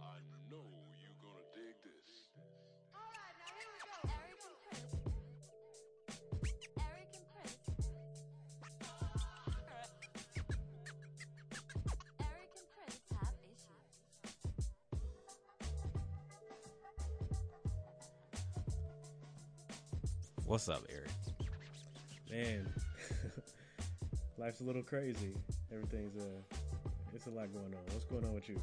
I know you're gonna dig this. Eric and Chris. Eric and Chris. Eric and Chris have issues. What's up, Eric? Man, life's a little crazy. Everything's uh, it's a lot going on. What's going on with you?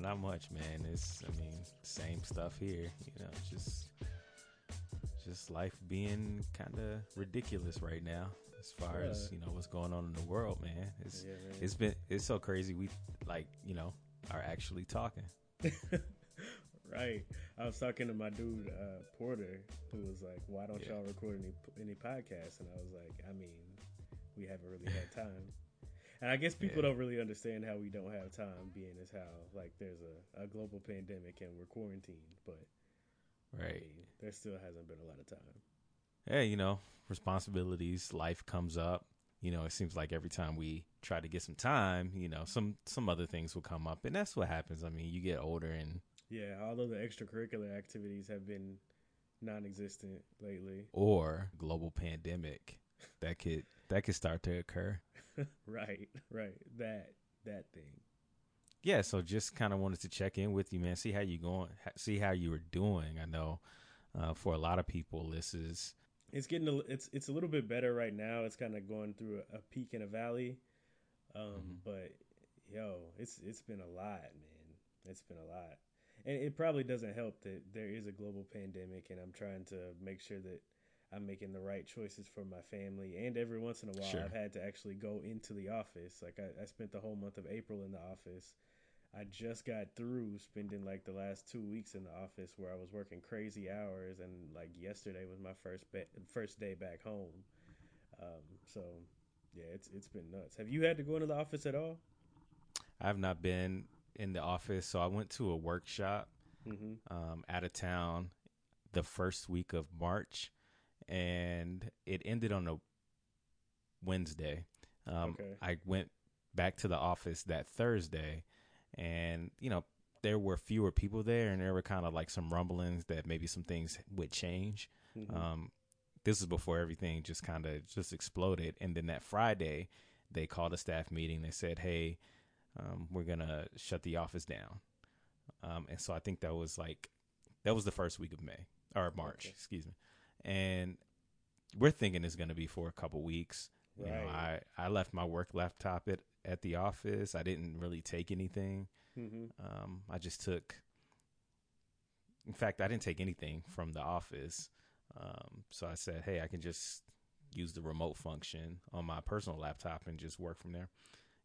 Not much, man. It's, I mean, same stuff here. You know, just, just life being kind of ridiculous right now, as far as you know what's going on in the world, man. It's, Yeah, man. it's been, it's so crazy. We like, you know, are actually talking. Right. I was talking to my dude uh, Porter, who was like, "Why don't Yeah. y'all record any any podcasts?" And I was like, "I mean, we haven't really had time." And I guess people Yeah. don't really understand how we don't have time, being as how like there's a, a global pandemic and we're quarantined. But I Right. mean, there still hasn't been a lot of time. Hey, you know, responsibilities, life comes up. You know, it seems like every time we try to get some time, you know, some some other things will come up, and that's what happens. I mean, you get older and Yeah, although the extracurricular activities have been non-existent lately. or global pandemic that could that could start to occur. Right, right. That that thing. Yeah, so just kind of wanted to check in with you, man. See how you going. See how you were doing. I know uh, for a lot of people, this is It's getting a, it's it's a little bit better right now. It's kind of going through a, a peak and a valley. Um, but yo, it's it's been a lot, man. It's been a lot. And it probably doesn't help that there is a global pandemic and I'm trying to make sure that I'm making the right choices for my family. And every once in a while, Sure. I've had to actually go into the office. Like I, I spent the whole month of April in the office. I just got through spending like the last two weeks in the office where I was working crazy hours, and like yesterday was my first ba- first day back home. Um, so yeah, it's it's been nuts. Have you had to go into the office at all? I have not been in the office, so I went to a workshop um, out of town the first week of March, and it ended on a Wednesday. Um, Okay. I went back to the office that Thursday, and you know there were fewer people there, and there were kind of like some rumblings that maybe some things would change. Um, this is before everything just kind of just exploded, and then that Friday they called a staff meeting. They said, "Hey, um, we're gonna shut the office down," um, and so I think that was like that was the first week of May or March, Okay. excuse me, and we're thinking it's gonna be for a couple weeks. You know, Right. I I left my work laptop at at the office. I didn't really take anything. Mm-hmm. Um, I just took. In fact, I didn't take anything from the office. Um, so I said, "Hey, I can just use the remote function on my personal laptop and just work from there."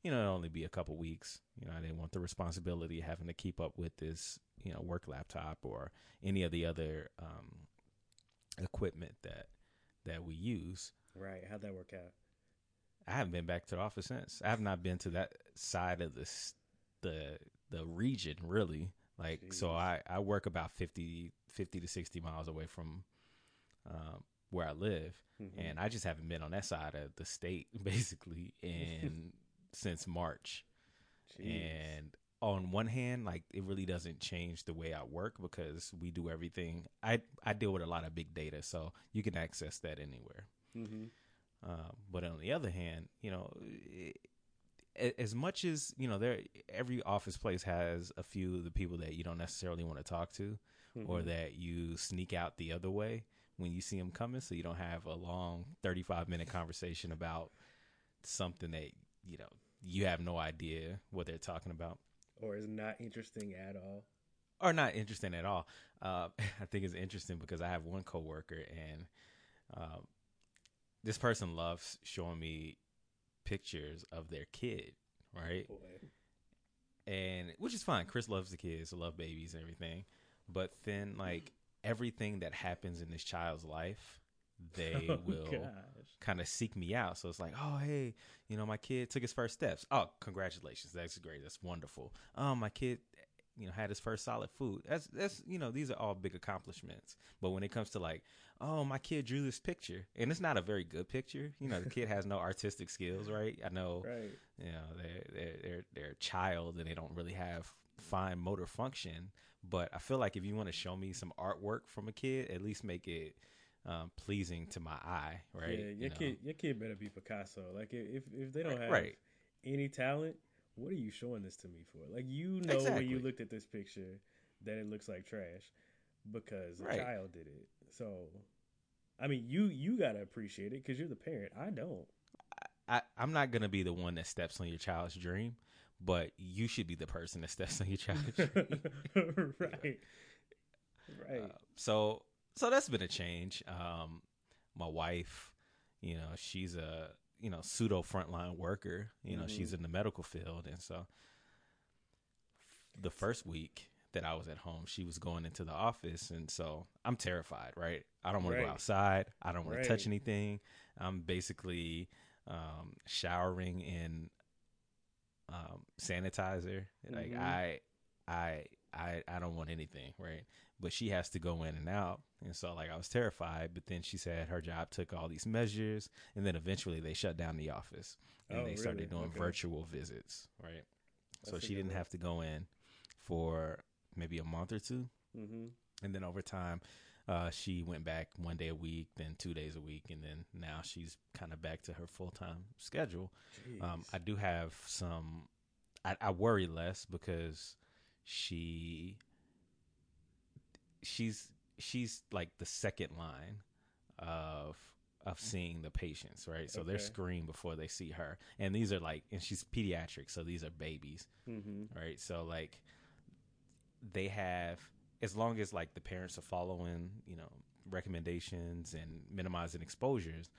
You know, it'll only be a couple weeks. You know, I didn't want the responsibility of having to keep up with this, you know, work laptop or any of the other um, equipment that that we use. Right. How'd that work out? I haven't been back to the office since. I have not been to that side of the the the region really. Like so, I I work about 50, 50 to sixty miles away from um, where I live, and I just haven't been on that side of the state basically in since March. Jeez. And on one hand, like it really doesn't change the way I work because we do everything. I I deal with a lot of big data, so you can access that anywhere. Uh, but on the other hand, you know, it, as much as you know, there every office place has a few of the people that you don't necessarily want to talk to, or that you sneak out the other way when you see them coming, so you don't have a long thirty-five minute conversation about something that you know you have no idea what they're talking about Or is not interesting at all. or not interesting at all. Uh, I think it's interesting because I have one coworker and um, this person loves showing me pictures of their kid, right? Boy. And which is fine. Chris loves the kids, love babies and everything, but then like everything that happens in this child's life, they Oh, will kind of seek me out. So it's like, oh hey, you know, my kid took his first steps. Oh, congratulations, that's great, that's wonderful. Oh, my kid you know had his first solid food. That's that's you know these are all big accomplishments. But when it comes to like, oh my kid drew this picture, and it's not a very good picture. You know the kid has no artistic skills, right? I know, Right. you know they're they're they're, they're a child and they don't really have fine motor function. But I feel like if you want to show me some artwork from a kid, at least make it um, pleasing to my eye, right? Yeah, your You know? kid, your kid better be Picasso. Like if if they don't Right, have right. any talent, what are you showing this to me for? Like you know when you looked at this picture that it looks like trash because a child did it. So, I mean, you you gotta appreciate it because you're the parent. I don't. I, I'm not gonna be the one that steps on your child's dream, but you should be the person that steps on your child's dream. right. Right. Uh, so so that's been a change. Um, my wife, you know, she's a you know pseudo frontline worker. You know, Mhm. she's in the medical field, and so the first week that I was at home, she was going into the office, and so I'm terrified. Right, I don't want to go outside. I don't want Right. to touch anything. I'm basically um, showering in um, sanitizer. Like Mhm. I, I, I, I don't want anything, right? But she has to go in and out, and so like I was terrified. But then she said her job took all these measures, and then eventually they shut down the office and Oh, they started really? doing Okay. virtual visits, right? so That's a she didn't one. have to go in for maybe a month or two, Mm-hmm. and then over time. Uh, she went back one day a week, then two days a week, and then now she's kind of back to her full time schedule. Um, I do have some. I, I worry less because she she's she's like the second line of of seeing the patients, right? So they're screened before they see her, and these are like, and she's pediatric, so these are babies, mm-hmm. right? So like they have as long as like the parents are following, you know, recommendations and minimizing exposures,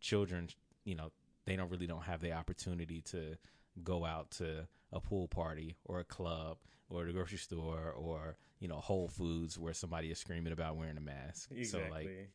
children, you know, they don't really don't have the opportunity to go out to a pool party or a club or the grocery store or you know Whole Foods where somebody is screaming about wearing a mask. Exactly. So like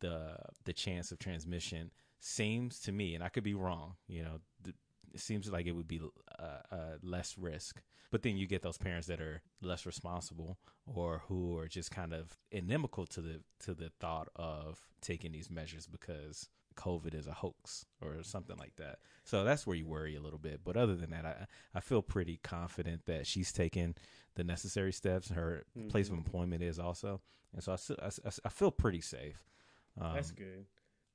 the the chance of transmission seems to me, and I could be wrong, you know, th- it seems like it would be uh, uh, less risk. But then you get those parents that are less responsible or who are just kind of inimical to the to the thought of taking these measures because COVID is a hoax or something like that. So that's where you worry a little bit. But other than that, I I feel pretty confident that she's taken the necessary steps. Her place of employment is also, and so I, I, I- I feel pretty safe. Um, That's good.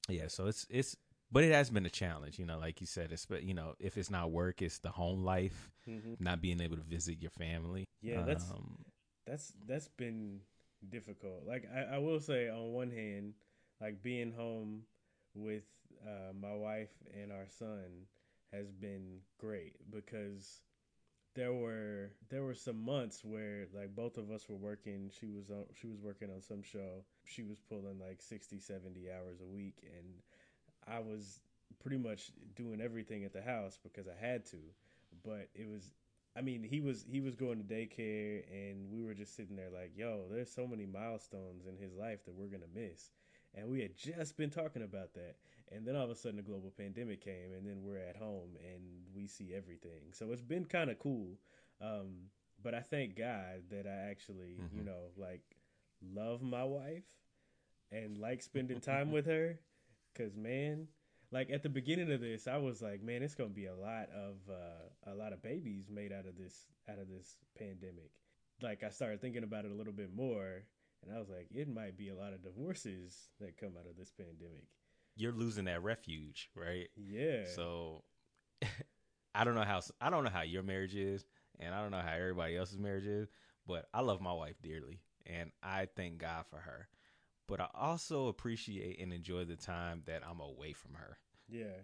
yeah, so it's it's but it has been a challenge, you know, like you said, it's but you know, if it's not work, it's the home life, Mm-hmm. not being able to visit your family. Yeah, that's um, that's that's been difficult. Like I, I will say, on one hand, like being home with uh, my wife and our son has been great because there were there were some months where like both of us were working. She was on she was working on some show. She was pulling like 60 70 hours a week and i was pretty much doing everything at the house because i had to. But it was I mean, he was he was going to daycare, and we were just sitting there like, "Yo, there's so many milestones in his life that we're gonna miss," and we had just been talking about that, and then all of a sudden, the global pandemic came, and then we're at home and we see everything. So it's been kind of cool, um, but I thank God that I actually, you Mhm. know, like love my wife and like spending time with her, cause man, like at the beginning of this, I was like, man, it's gonna be a lot of uh, a lot of babies made out of this out of this pandemic. Like I started thinking about it a little bit more, and I was like, it might be a lot of divorces that come out of this pandemic. you're losing that refuge, right? Yeah. So I don't know how I don't know how your marriage is, and I don't know how everybody else's marriage is, but I love my wife dearly, and I thank God for her. But I also appreciate and enjoy the time that I'm away from her. yeah.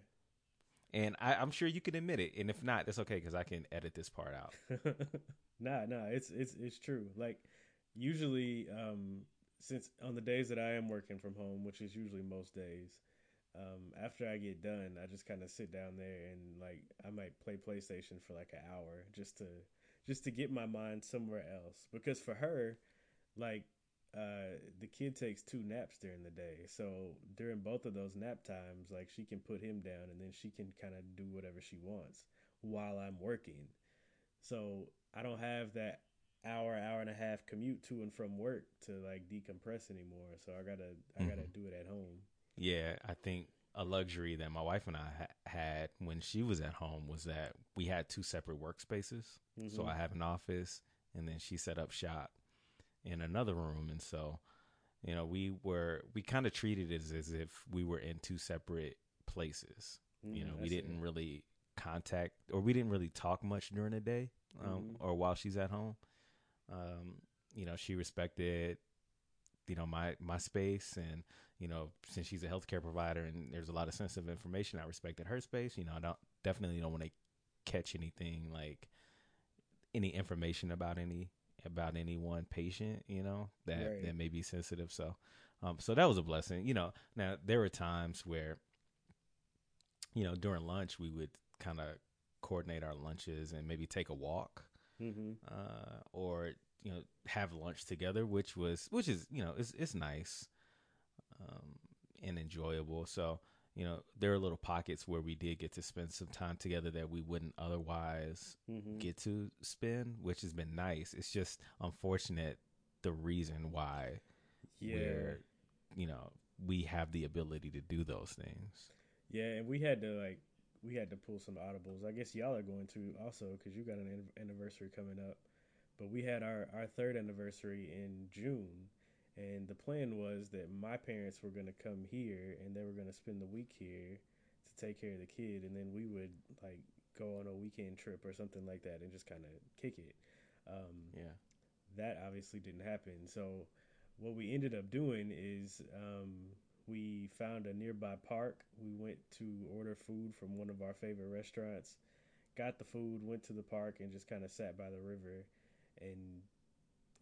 And I, I'm sure you can admit it. And if not, that's okay because I can edit this part out. nah, nah, it's it's it's true. Like usually, um, since on the days that I am working from home, which is usually most days, um, after I get done, I just kind of sit down there and like I might play PlayStation for like an hour just to just to get my mind somewhere else. Because for her, like uh, the kid takes two naps during the day, so during both of those nap times, like she can put him down and then she can kind of do whatever she wants while I'm working. So I don't have that hour, hour and a half commute to and from work to like decompress anymore. So I gotta, I gotta Mhm. do it at home. Yeah, I think a luxury that my wife and I ha- had when she was at home was that we had two separate workspaces. So Mhm. I have an office, and then she set up shop in another room, and so you know we were we kind of treated it as, as if we were in two separate places. you Mm, know, we didn't really contact or we didn't really talk much during the day um, Mhm. or while she's at home. Um, you know, she respected you know my my space and you know since she's a healthcare provider and there's a lot of sensitive information i respected her space. You know i don't definitely don't want to catch anything like any information about any about any one patient you know that Right. that may be sensitive. So um so that was a blessing. You know now there were times where you know during lunch we would kind of coordinate our lunches and maybe take a walk Mhm. uh, or you know have lunch together, which was which is you know it's it's nice um, and enjoyable. So you know there are little pockets where we did get to spend some time together that we wouldn't otherwise Mhm. get to spend, which has been nice. It's just unfortunate the reason why Yeah. we're you know we have the ability to do those things. Yeah, and we had to like we had to pull some audibles. I guess y'all are going to also because you got an an- anniversary coming up. But we had our our third anniversary in June, and the plan was that my parents were going to come here and they were going to spend the week here to take care of the kid, and then we would like go on a weekend trip or something like that and just kind of kick it. Um, Yeah. that obviously didn't happen. So what we ended up doing is um, we found a nearby park. We went to order food from one of our favorite restaurants. Got the food, went to the park, and just kind of sat by the river and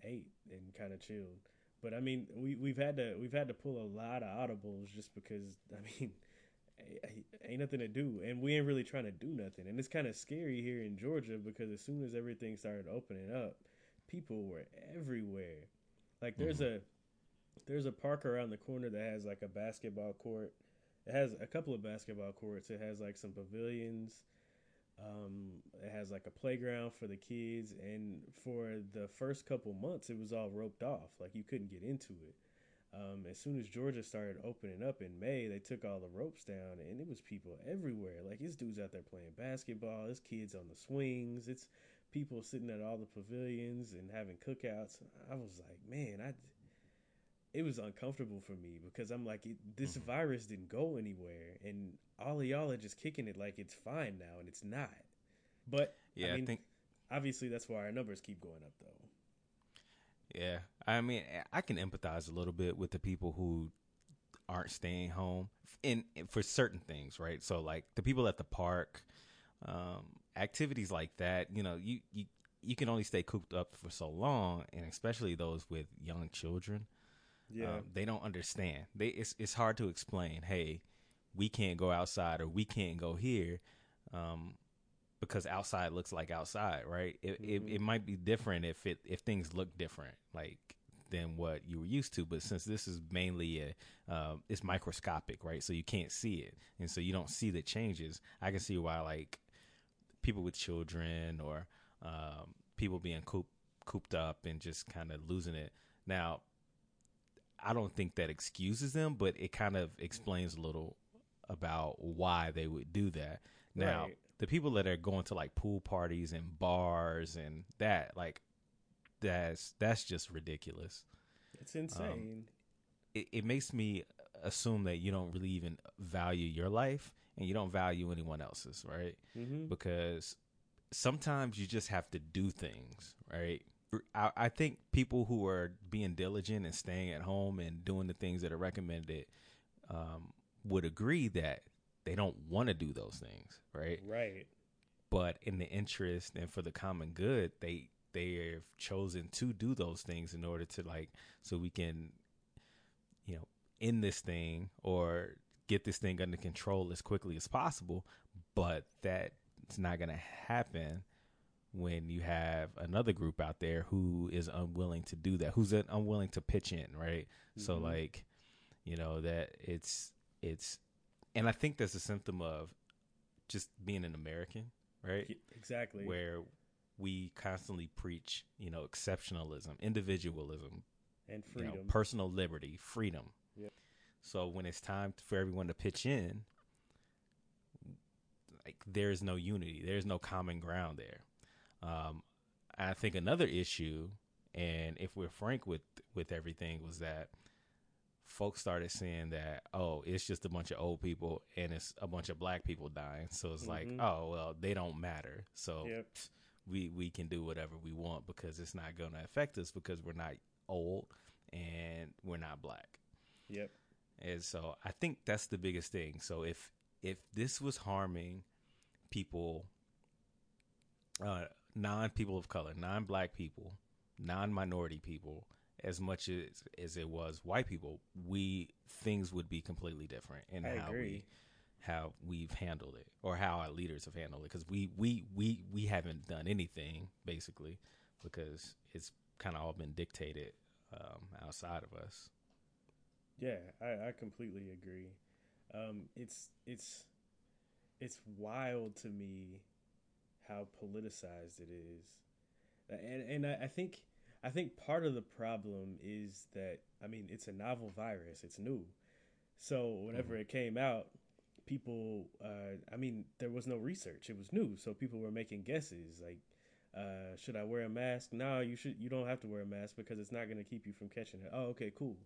ate and kind of chilled. But I mean, we we've had to we've had to pull a lot of audibles just because I mean, ain't- ain't nothing to do, and we ain't really trying to do nothing. And it's kind of scary here in Georgia because as soon as everything started opening up, people were everywhere. Like there's mm-hmm. a there's a park around the corner that has like a basketball court. It has a couple of basketball courts. It has like some pavilions. Um, it has like a playground for the kids, and for the first couple months, it was all roped off. Like you couldn't get into it. Um, as soon as Georgia started opening up in May, they took all the ropes down, and it was people everywhere. Like it's dudes out there playing basketball. It's kids on the swings. It's people sitting at all the pavilions and having cookouts. I was like, man, I. It was uncomfortable for me because I'm like, it, this Mhm. virus didn't go anywhere, and all of y'all are just kicking it like it's fine now, and it's not. But Yeah, I, I mean, think obviously that's why our numbers keep going up, though. Yeah, I mean, I can empathize a little bit with the people who aren't staying home in, in- for certain things, right? So, like the people at the park, um, activities like that. You know, you you you can only stay cooped up for so long, and especially those with young children. Yeah, um, they don't understand. They it's it's hard to explain. Hey, we can't go outside, or we can't go here. Um, because outside looks like outside, right? It, it Mhm. it might be different if it if things look different, like than what you were used to. But since this is mainly a um, it's microscopic, right? So you can't see it, and so you don't see the changes. I can see why like people with children or um, people being coop, cooped up and just kind of losing it. Now, I don't think that excuses them, but it kind of explains a little about why they would do that. Now, Right. the people that are going to like pool parties and bars and that, like, that's that's just ridiculous. it's insane. It, it makes me assume that you don't really even value your life and you don't value anyone else's, right? mm-hmm. because sometimes you just have to do things, right? I, I think people who are being diligent and staying at home and doing the things that are recommended um, would agree that they don't want to do those things, right? Right. But in the interest and for the common good, they they have chosen to do those things in order to like so we can, you know, end this thing or get this thing under control as quickly as possible. But that's not going to happen when you have another group out there who is unwilling to do that, who's unwilling to pitch in, right? So Mhm. like, you know, that it's it's and I think that's a symptom of just being an American, right? Exactly. Where we constantly preach, you know, exceptionalism, individualism, and you know, freedom. personal liberty, freedom. Yep. So when it's time for everyone to pitch in, like there's no unity, there's no common ground there. Um, I think another issue, and if we're frank with with everything, was that folks started saying that oh, it's just a bunch of old people and it's a bunch of black people dying, so it's like Mhm. oh well, they don't matter, so Yep. we we can do whatever we want because it's not going to affect us because we're not old and we're not black. Yep. And so I think that's the biggest thing. So if if this was harming people uh non people of color, non black people, non minority people as much as as it was white people, we things would be completely different in I how agree. we how we've handled it or how our leaders have handled it because we we we we haven't done anything basically because it's kind of all been dictated um, outside of us. Yeah, I, I completely agree. Um, it's it's it's wild to me how politicized it is, and and I, I think I think part of the problem is that I mean it's a novel virus, it's new, so whenever it came out, people uh, I mean there was no research, it was new, so people were making guesses like. Uh, should I wear a mask? No, you should. You don't have to wear a mask because it's not going to keep you from catching it. Oh, okay, cool.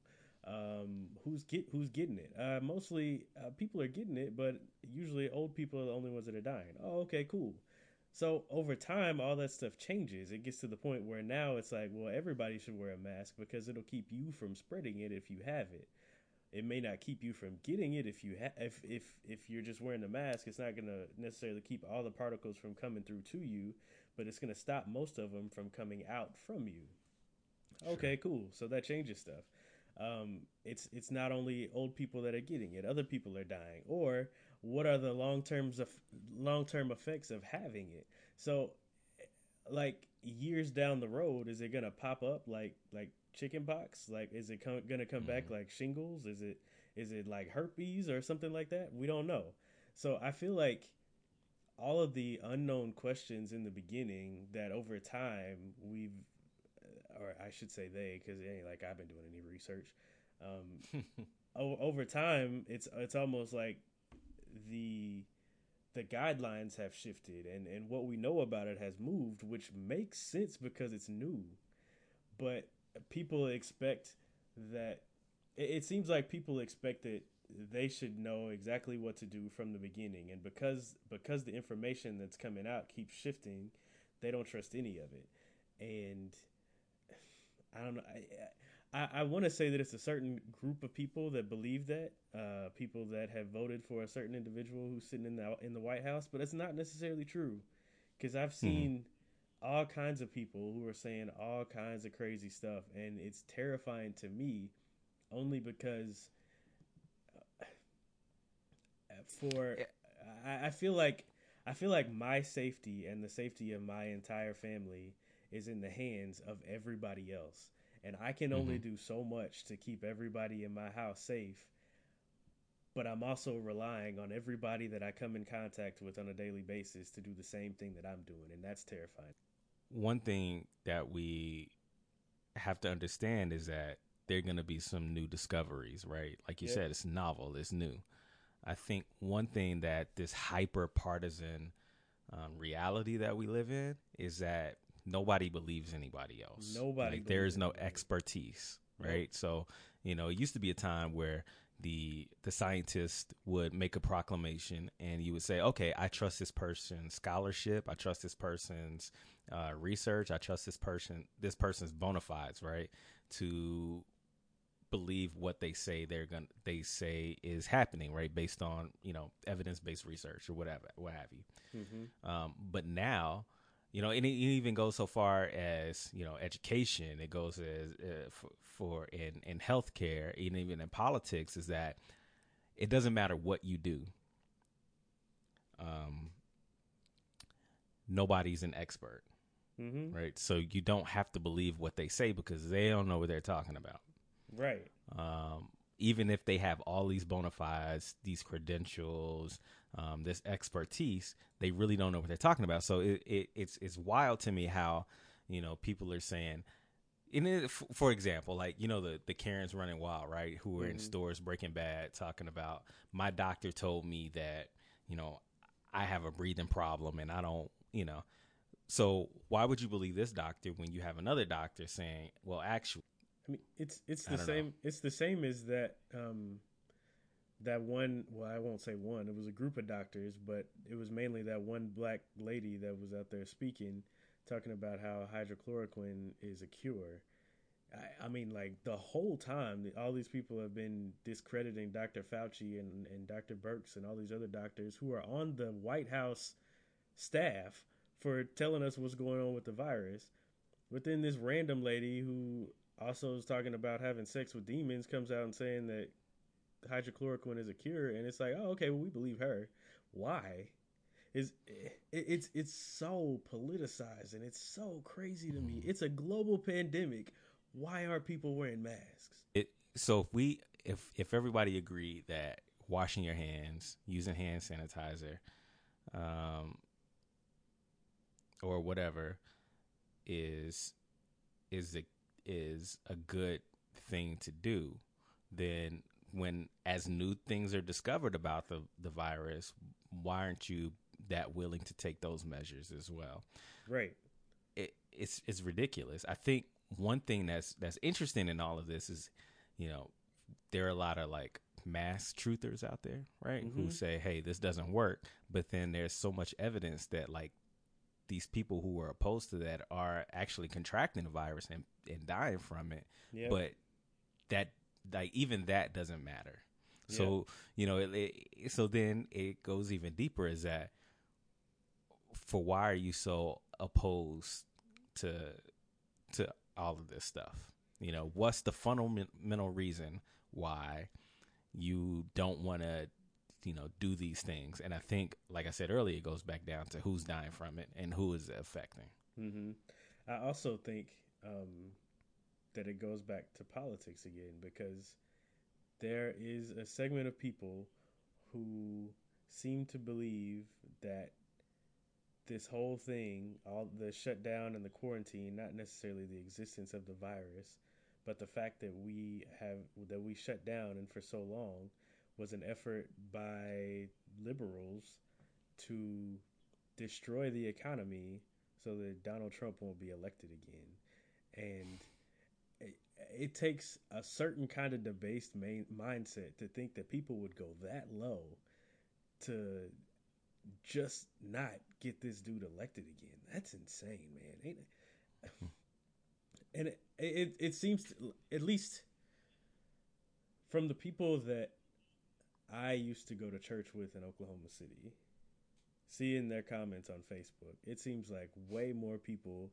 Um, who's get who's getting it? Uh, mostly uh, people are getting it, but usually old people are the only ones that are dying. Oh, okay, cool. So over time, all that stuff changes. It gets to the point where now it's like, well, everybody should wear a mask because it'll keep you from spreading it if you have it. It may not keep you from getting it if you ha- if if if you're just wearing a mask. It's not going to necessarily keep all the particles from coming through to you, but it's going to stop most of them from coming out from you. Okay, cool. So that changes stuff um, it's it's not only old people that are getting it; other people are dying. Or what are the long terms of long term effects of having it? So, like years down the road, is it gonna pop up like like chicken pox? Like, is it com- gonna come back like shingles? Is it is it like herpes or something like that? We don't know. So I feel like all of the unknown questions in the beginning that over time we've or I should say they, because it ain't like I've been doing any research. Um, o- over time, it's it's almost like the the guidelines have shifted, and and what we know about it has moved, which makes sense because it's new. But people expect that. It, it seems like people expect that they should know exactly what to do from the beginning, and because because the information that's coming out keeps shifting, they don't trust any of it, and I don't know. I I, I want to say that it's a certain group of people that believe that, uh, people that have voted for a certain individual who's sitting in the in the White House, but it's not necessarily true, because I've seen all kinds of people who are saying all kinds of crazy stuff, and it's terrifying to me, only because uh, for I, I feel like I feel like my safety and the safety of my entire family is in the hands of everybody else. And I can only do so much to keep everybody in my house safe. But I'm also relying on everybody that I come in contact with on a daily basis to do the same thing that I'm doing. And that's terrifying. One thing that we have to understand is that there are going to be some new discoveries, right? Like you Yep. said, it's novel, it's new. I think one thing that this hyper partisan um, reality that we live in is that nobody believes anybody else. Nobody Like, there is no expertise, right? So, you know, it used to be a time where the the scientist would make a proclamation and you would say, okay, I trust this person's scholarship, I trust this person's uh, research, I trust this person this person's bona fides, right? To believe what they say they're gonna they say is happening, right? Based on you know evidence based research or whatever, what have you. Mm-hmm. Um, but now, you know, and it, it even goes so far as you know education. It goes as uh, for, for in in healthcare, and even in politics, is that it doesn't matter what you do. Um, nobody's an expert, Mm-hmm. right? So you don't have to believe what they say because they don't know what they're talking about. Right. Um, even if they have all these bona fides, these credentials, um, this expertise, they really don't know what they're talking about. So it, it it's it's wild to me how you know people are saying. In it, for example, like you know the the Karens running wild, right? Who were in stores Breaking Bad, talking about my doctor told me that you know I have a breathing problem and I don't, you know. So why would you believe this doctor when you have another doctor saying, well, actually, I mean, it's it's the don't know. same. It's the same as that. Um, that one. Well, I won't say one. It was a group of doctors, but it was mainly that one black lady that was out there speaking, talking about how hydrochloroquine is a cure. I, I mean, like the whole time, all these people have been discrediting Dr. Fauci and, and Dr. Birx and all these other doctors who are on the White House staff for telling us what's going on with the virus. But then this random lady who also is talking about having sex with demons comes out and saying that hydrochloroquine is a cure, and it's like, oh, okay, well, we believe her. Why? Is it, it's it's so politicized and it's so crazy to me. It's a global pandemic. Why aren't people wearing masks? it so if we if if everybody agreed that washing your hands using hand sanitizer um or whatever is is a is a good thing to do then when as new things are discovered about the the virus why aren't you that willing to take those measures as well Right. it, it's it's ridiculous. I think one thing that's that's interesting in all of this is, you know, there are a lot of like mass truthers out there, right? Who mm-hmm. say, "Hey, this doesn't work," but then there's so much evidence that like these people who are opposed to that are actually contracting the virus and and dying from it. Yeah. But that like even that doesn't matter. So you know, it, it, so then it goes even deeper. Is that for why are you so opposed to to all of this stuff? You know, what's the fundamental reason why you don't want to, you know, do these things? And I think, like I said earlier, it goes back down to who's dying from it and who is affecting. hmm I also think um, that it goes back to politics again because there is a segment of people who seem to believe that this whole thing, all the shutdown and the quarantine, not necessarily the existence of the virus, but the fact that we have that we shut down and for so long was an effort by liberals to destroy the economy so that Donald Trump won't be elected again. And it, it takes a certain kind of debased main, mindset to think that people would go that low to just not get this dude elected again. That's insane, man. Ain't it? And it, it it seems to, at least from the people that I used to go to church with in Oklahoma City, seeing their comments on Facebook, it seems like way more people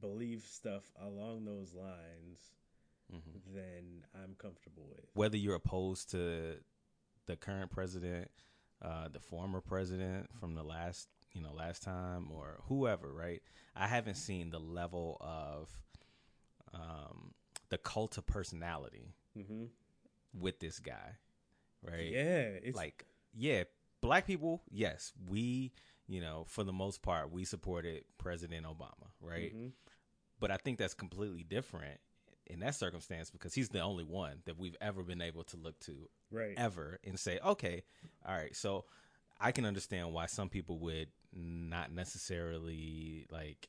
believe stuff along those lines than I'm comfortable with. Whether you're opposed to the current president, uh, the former president from the last, you know, last time, or whoever, right? I haven't seen the level of um, the cult of personality hmm with this guy, right? Yeah, it's like yeah black people yes we you know for the most part we supported president obama right Mhm. but i think that's completely different in that circumstance because he's the only one that we've ever been able to look to right. ever and say okay all right so i can understand why some people would not necessarily like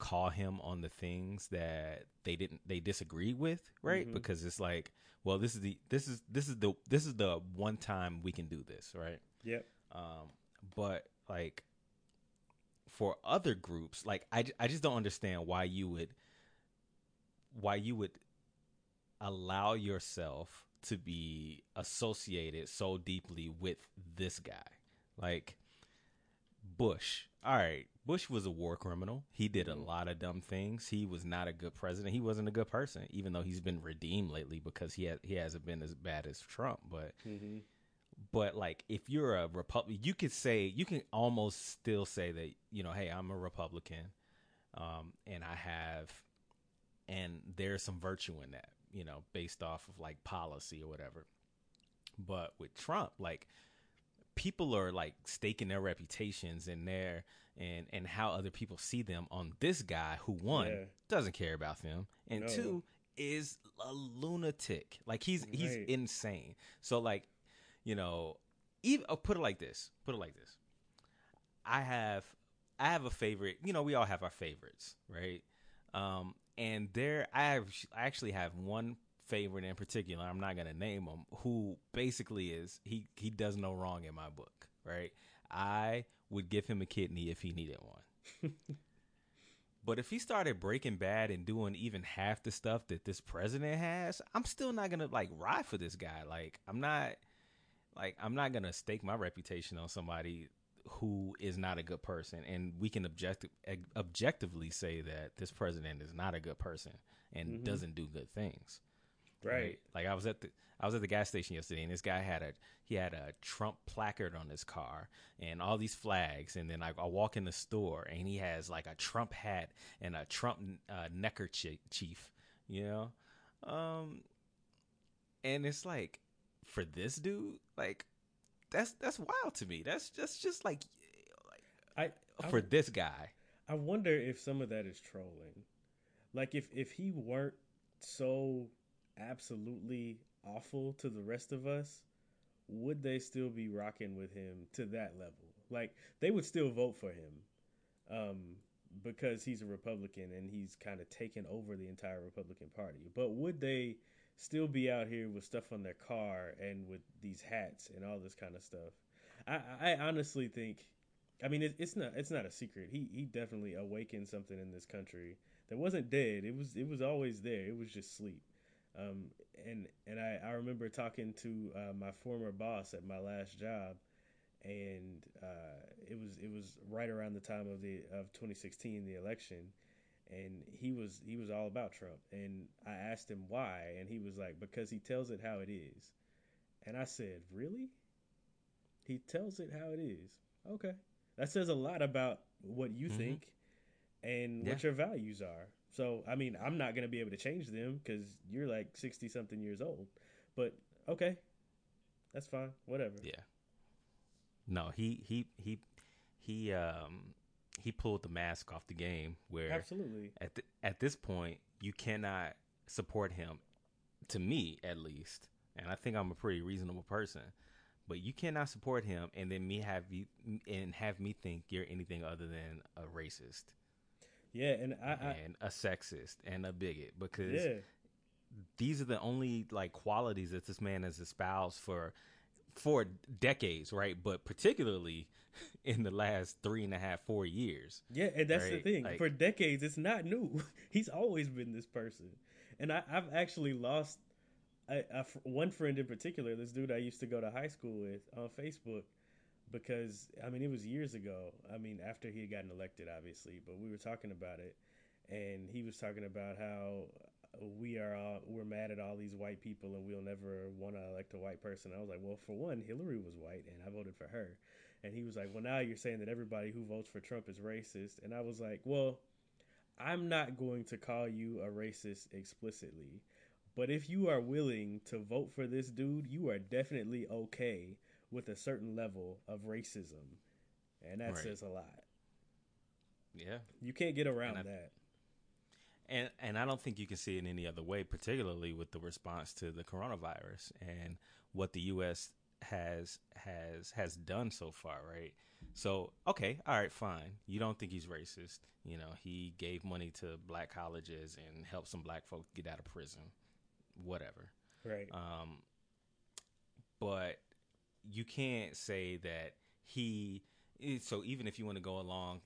call him on the things that they didn't they disagreed with right Mhm. because it's like well this is the this is this is the this is the one time we can do this right Yep. um but like for other groups like i, I just don't understand why you would why you would allow yourself to be associated so deeply with this guy like bush all right bush was a war criminal. He did a lot of dumb things. He was not a good president. He wasn't a good person even though he's been redeemed lately because he ha- he hasn't been as bad as trump but hmm but like if you're a Republican, you could say you can almost still say that you know hey i'm a republican um and i have and there's some virtue in that you know, based off of like policy or whatever. But with Trump, like people are like staking their reputations and their and and how other people see them on this guy who one Yeah. doesn't care about them and No. two is a lunatic. Like he's he's insane. So like, you know, even oh, put it like this. Put it like this. I have I have a favorite. You know, we all have our favorites, right? Um, and there, I have, I actually have one favorite in particular. I'm not gonna name him. Who basically is he? He does no wrong in my book, right? I would give him a kidney if he needed one. But if he started breaking bad and doing even half the stuff that this president has, I'm still not gonna like ride for this guy. Like I'm not like I'm not gonna stake my reputation on somebody who is not a good person. And we can objective objectively say that this president is not a good person and mm-hmm. doesn't do good things. Right. Like I was at the I was at the gas station yesterday, and this guy had a he had a Trump placard on his car and all these flags. And then I, I walk in the store, and he has like a Trump hat and a Trump uh, necker chi- chief, you know. Um, and it's like for this dude, like that's that's wild to me. That's just just like I I for this guy. I wonder if some of that is trolling. Like if if he weren't so absolutely awful to the rest of us, would they still be rocking with him to that level? Like they would still vote for him. Um because he's a Republican and he's kind of taken over the entire Republican Party. But would they still be out here with stuff on their car and with these hats and all this kind of stuff? I, I honestly think I mean, it, it's not it's not a secret. He he definitely awakened something in this country that wasn't dead. It was it was always there. It was just sleep. Um, and and I, I remember talking to uh, my former boss at my last job, and uh, it was it was right around the time of the of 2016, the election, and he was he was all about Trump. And I asked him why, and he was like, because he tells it how it is. And I said, really? He tells it how it is. Okay. That says a lot about what you Mhm. think and Yeah. what your values are. So, I mean, I'm not going to be able to change them because you're like 60 something years old. But okay. That's fine. Whatever. Yeah. No, he he he he um he pulled the mask off the game where Absolutely. at th- at this point you cannot support him to me at least and i think i'm a pretty reasonable person but you cannot support him and then me have you and have me think you're anything other than a racist Yeah. And I, I and a sexist and a bigot because yeah. these are the only like qualities that this man has espoused for for decades right but particularly in the last three and a half four years Yeah, and that's Right, the thing. like- For decades, it's not new. He's always been this person, and I, I've actually lost a, a one friend in particular. This dude I used to go to high school with on Facebook, because I mean it was years ago. I mean after he had gotten elected, obviously, but we were talking about it, and he was talking about how we are all we're mad at all these white people and we'll never want to elect a white person. I was like, well, for one, Hillary was white and I voted for her. And he was like, well, now you're saying that everybody who votes for Trump is racist. And I was like, well, I'm not going to call you a racist explicitly. But if you are willing to vote for this dude, you are definitely okay with a certain level of racism. And that Right. says a lot. yeah You can't get around And I- that. And and I don't think you can see it any other way, particularly with the response to the coronavirus and what the U.S. has has has done so far, right? So okay, all right, fine. You don't think he's racist? You know, he gave money to black colleges and helped some black folks get out of prison, whatever. Right. Um, but you can't say that he. eh, So even if you want to go along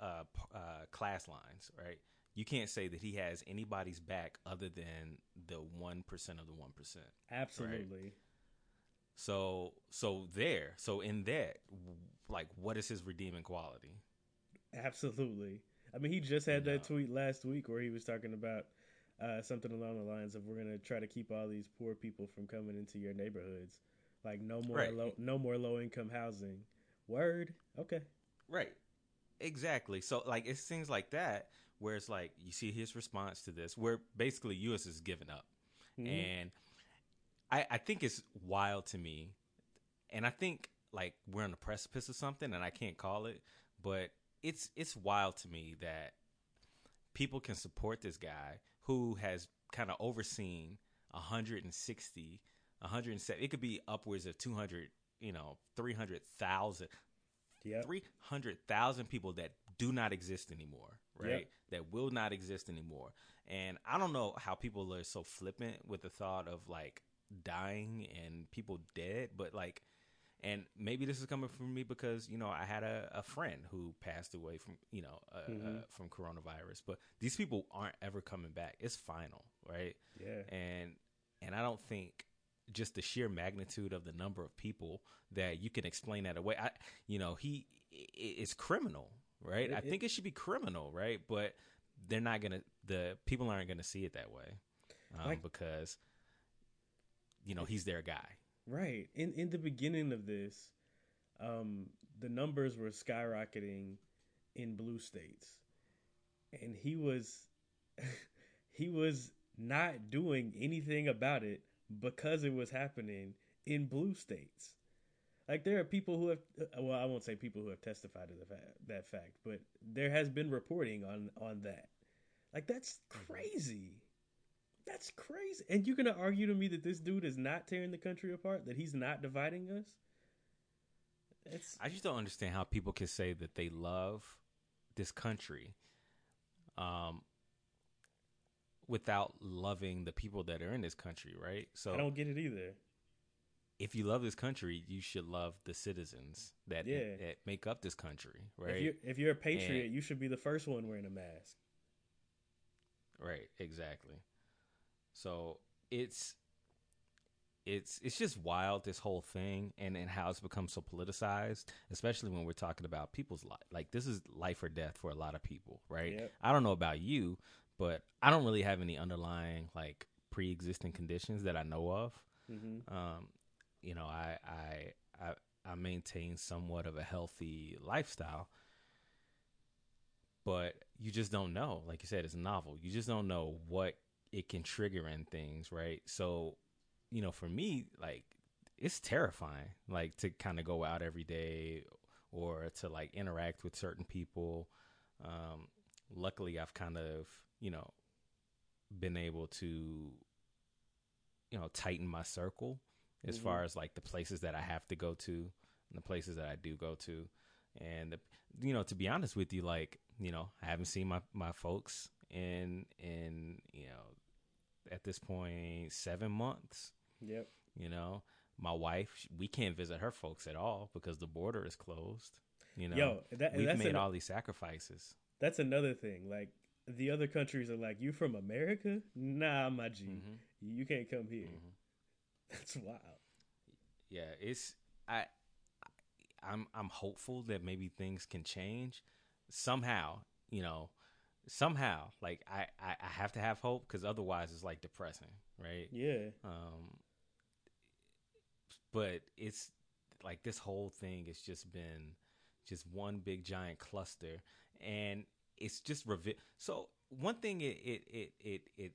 uh, uh, class lines, right? You can't say that he has anybody's back other than the one percent of the one percent. Absolutely. So so there, so in that, like, what is his redeeming quality? Absolutely. I mean, he just had that tweet last week where he was talking about uh, something along the lines of "We're going to try to keep all these poor people from coming into your neighborhoods, like no more Right. low, no more low income housing." Word. Okay. Right. Exactly. So like it's things like that where it's like you see his response to this, where basically U.S. is giving up. Mm-hmm. And I, I think it's wild to me. And I think like we're on the precipice of something and I can't call it, but it's it's wild to me that people can support this guy who has kind of overseen 160 170 it could be upwards of 200 you know 300,000 Yep. 300,000 people that do not exist anymore, right? Yep. That will not exist anymore. And I don't know how people are so flippant with the thought of like dying and people dead, but like, and maybe this is coming from me because, you know, I had a, a friend who passed away from, you know, uh, uh, from coronavirus, but these people aren't ever coming back. It's final, right? Yeah. and and I don't think just the sheer magnitude of the number of people that you can explain that away. I, you know, he i- it's criminal, right? It- I it- think it should be criminal, right? But they're not gonna. The people aren't gonna see it that way um, Like- because you know he's their guy. Right. In in the beginning of this, um, the numbers were skyrocketing in blue states, and he was he was not doing anything about it because it was happening in blue states. Like there are people who have well, I won't say people who have testified to the fact, that fact, but there has been reporting on on that. Like that's crazy. That's crazy. And you're gonna argue to me that this dude is not tearing the country apart, that he's not dividing us? It's I just don't understand how people can say that they love this country, um, without loving the people that are in this country, right? So I don't get it either. if you love this country, you should love the citizens that Yeah. that make up this country, right? If you're if you're a patriot, And- you should be the first one wearing a mask. Right, exactly. So it's it's it's just wild this whole thing and and how it's become so politicized, especially when we're talking about people's life. Like this is life or death for a lot of people, right? Yep. I don't know about you, but I don't really have any underlying like pre-existing conditions that I know of. Mm-hmm. Um, you know, I I I I maintain somewhat of a healthy lifestyle, but you just don't know. Like you said, it's novel. You just don't know what it can trigger in things, right? So, you know, for me, like it's terrifying, like to kind of go out every day or to like interact with certain people. Um, luckily, I've kind of, you know, been able to, you know, tighten my circle as Mhm. far as like the places that I have to go to and the places that I do go to. And the, you know, to be honest with you, like you know, I haven't seen my my folks in in you know at this point seven months. Yep. You know, my wife, we can't visit her folks at all because the border is closed. You know, Yo, that, we've made an- all these sacrifices. that's another thing. Like the other countries are like, "You from America? Nah, my G, Mhm. you can't come here." Mhm. That's wild. yeah it's i i'm i'm hopeful that maybe things can change somehow you know somehow like i i, I have to have hope because otherwise it's like depressing right Yeah. um but it's like this whole thing has just been just one big giant cluster and it's just revi- so one thing it it it it, it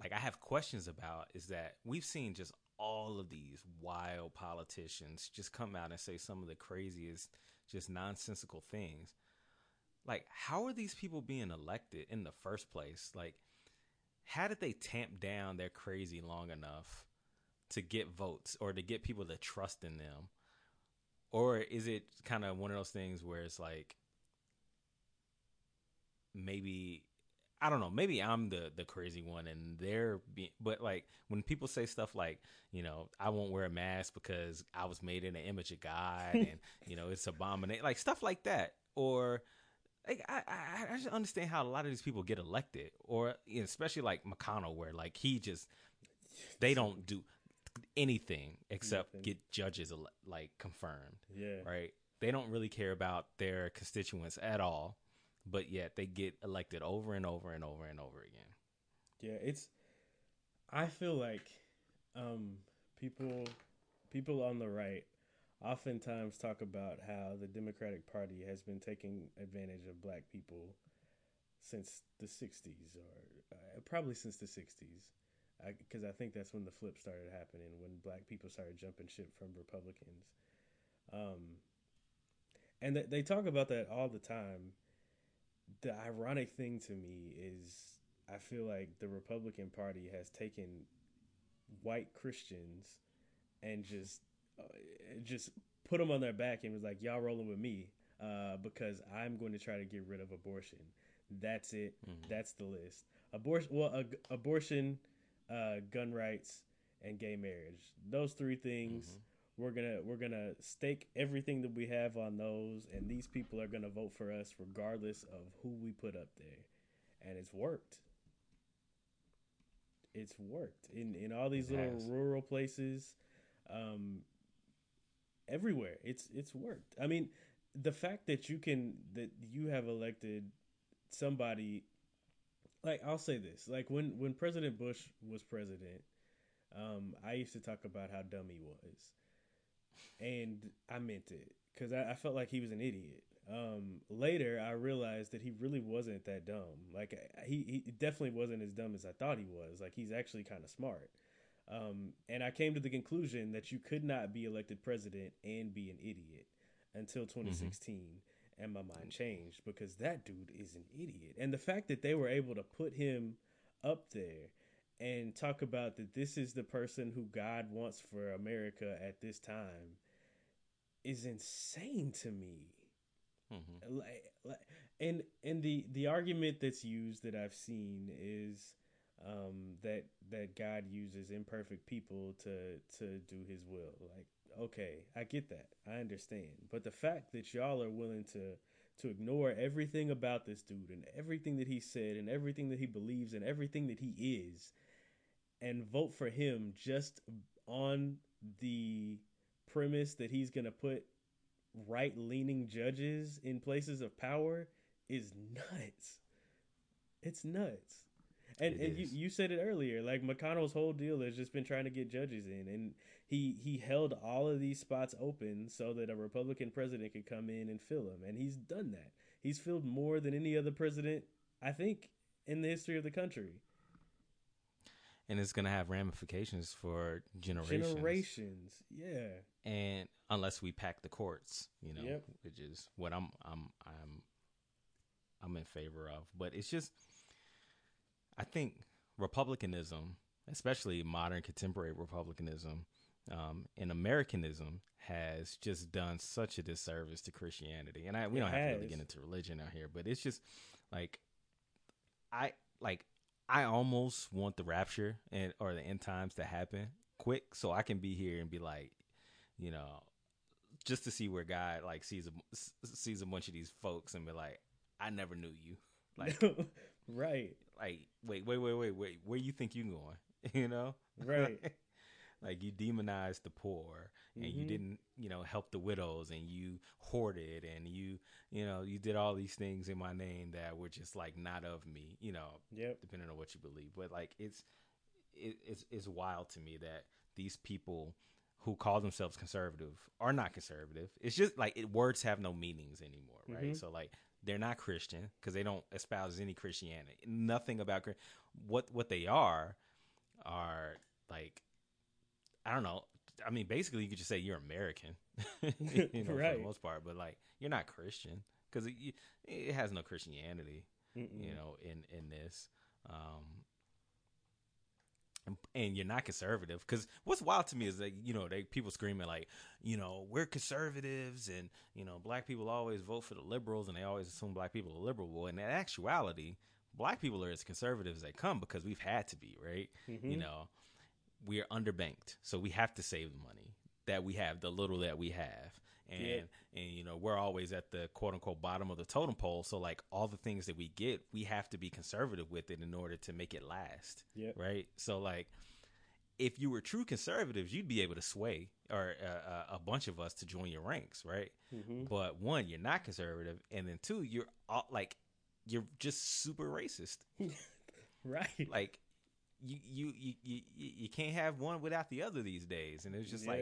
like I have questions about is that we've seen just all of these wild politicians just come out and say some of the craziest just nonsensical things. Like how are these people being elected in the first place? Like how did they tamp down their crazy long enough to get votes or to get people to trust in them? Or is it kind of one of those things where it's like maybe I don't know. Maybe I'm the the crazy one, and they're being. But like when people say stuff like, you know, I won't wear a mask because I was made in the image of God, and you know, it's abominate, like stuff like that. Or like I I, I just understand how a lot of these people get elected, or you know, especially like McConnell, where like he just they don't do anything except Nothing. get judges ele- like confirmed Yeah. right? They don't really care about their constituents at all, but yet they get elected over and over and over and over again. Yeah, it's. I feel like, um, people, people on the right, oftentimes talk about how the Democratic Party has been taking advantage of Black people since the '60s, or uh, probably since the '60s. because I, think that's when the flip started happening when black people started jumping ship from Republicans. Um, and th- they talk about that all the time. The ironic thing to me is I feel like the Republican Party has taken white Christians and just uh, just put them on their back and was like, "Y'all rolling with me uh, because I'm going to try to get rid of abortion." That's it. Mhm. That's the list. Abortion. Well, uh, abortion, uh, gun rights, and gay marriage. Those three things. Mhm. We're gonna we're gonna stake everything that we have on those, and these people are gonna vote for us regardless of who we put up there, and it's worked. It's worked in in all these It little has. rural places, um, everywhere. It's it's worked. I mean, the fact that you can that you have elected somebody like I'll say this like when when President Bush was president, um, I used to talk about how dumb he was, and I meant it because I, I felt like he was an idiot. Um, later, I realized that he really wasn't that dumb. Like he he definitely wasn't as dumb as I thought he was. Like he's actually kind of smart. Um, and I came to the conclusion that you could not be elected president and be an idiot until 2016. And my mind changed because that dude is an idiot. And the fact that they were able to put him up there and talk about that this is the person who God wants for America at this time is insane to me. Mhm. like, like and and the the argument that's used that I've seen is um that that God uses imperfect people to to do his will. Like okay I get that. I understand. But the fact that y'all are willing to to ignore everything about this dude and everything that he said and everything that he believes and everything that he is and vote for him just on the premise that he's going to put right leaning judges in places of power is nuts. It's nuts. And It and you, you said it earlier, like McConnell's whole deal has just been trying to get judges in and he he held all of these spots open so that a Republican president could come in and fill them. And he's done that. He's filled more than any other president, I think, in the history of the country. And it's gonna have ramifications for generations. Generations. Yeah. and unless we pack the courts, you know, Yep. which is what I'm I'm I'm I'm in favor of. But it's just I think republicanism, especially modern contemporary republicanism, um, and Americanism has just done such a disservice to Christianity. And I we It don't have to really get into religion out here, but it's just like I like I almost want the rapture and or the end times to happen quick so I can be here and be like, you know, just to see where God like sees a sees a bunch of these folks and be like, I never knew you. Like right. like wait, wait, wait, wait, wait, where you think you going? You know? Right. like you demonized the poor and you Mhm. didn't, you know, help the widows and you hoarded and you, you know, you did all these things in my name that were just like not of me, you know, Yep. depending on what you believe. But like it's it, it's it's wild to me that these people who call themselves conservative are not conservative. It's just like it, words have no meanings anymore, right? Mhm. So like they're not Christian because they don't espouse any Christianity. Nothing about what what they are are like I don't know. I mean, basically, you could just say you're American, you know, for the most part. But like, you're not Christian because it, it has no Christianity Mm-mm. you know, in in this. Um, and, and you're not conservative because what's wild to me is that you know they people screaming like you know we're conservatives and you know black people always vote for the liberals and they always assume black people are liberal. Well, in actuality, black people are as conservative as they come because we've had to be right. You Mhm. know, we are underbanked, so we have to save the money that we have, the little that we have, and Yeah. and you know we're always at the quote unquote bottom of the totem pole. So like all the things that we get, we have to be conservative with it in order to make it last, Yeah. right? So like. If you were true conservatives, you'd be able to sway or uh, uh, a bunch of us to join your ranks, right? Mhm. But one, you're not conservative, and then two, you're all, like you're just super racist Right. like you, you you you can't have one without the other these days and it's just like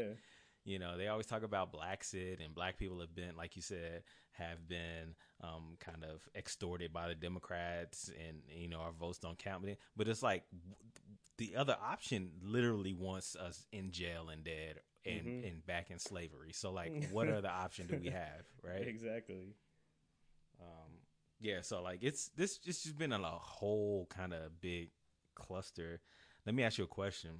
You know, they always talk about black Sid and black people have been, like you said, have been um, kind of extorted by the Democrats and, you know, our votes don't count. But it's like the other option literally wants us in jail and dead and, Mhm. and back in slavery. So, like, what other option do we have, right? Exactly. Um, yeah, so like it's this it's just been a whole kind of big cluster. Let me ask you a question.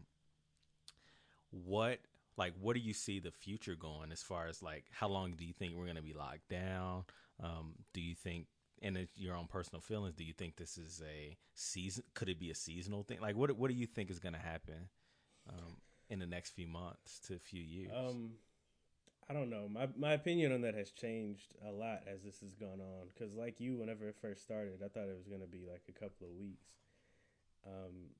What like what do you see the future going as far as like how long do you think we're going to be locked down? Um, do you think and your own personal feelings, do you think this is a season could it be a seasonal thing? Like what what do you think is going to happen um, in the next few months to a few years? Um, I don't know. My my opinion on that has changed a lot as this has gone on. Because like you, whenever it first started, I thought it was gonna be like a couple of weeks. Um,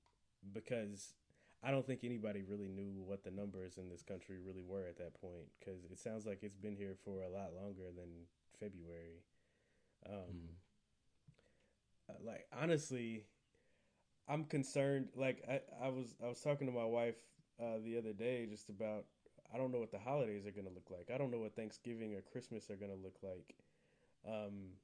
because I don't think anybody really knew what the numbers in this country really were at that point. Because it sounds like it's been here for a lot longer than February. Um, uh, like honestly, I'm concerned. Like I, I was I was talking to my wife uh, the other day just about I don't know what the holidays are gonna look like. I don't know what Thanksgiving or Christmas are gonna look like. Um,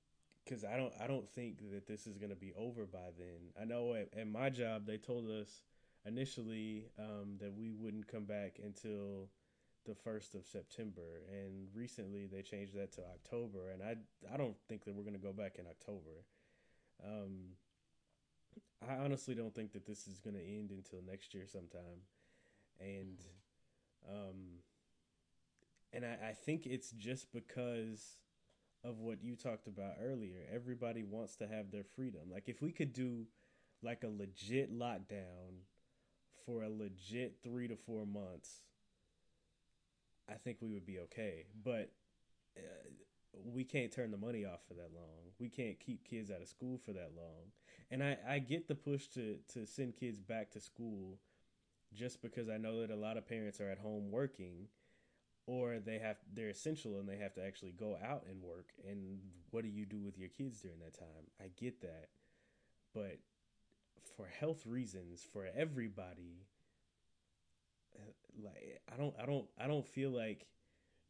because I don't I don't think that this is gonna be over by then. I know at, at my job they told us initially um, that we wouldn't come back until the first of September, and recently they changed that to October, and I I don't think that we're gonna go back in October. Um, I honestly don't think that this is gonna end until next year sometime, and um, and I, I think it's just because of what you talked about earlier. Everybody wants to have their freedom. Like if we could do like a legit lockdown for a legit three to four months, I think we would be okay. But uh, we can't turn the money off for that long. We can't keep kids out of school for that long. And I, I get the push to, to send kids back to school just because I know that a lot of parents are at home working or they have they're essential and they have to actually go out and work and what do you do with your kids during that time? I get that. But for health reasons for everybody uh, like I don't I don't I don't feel like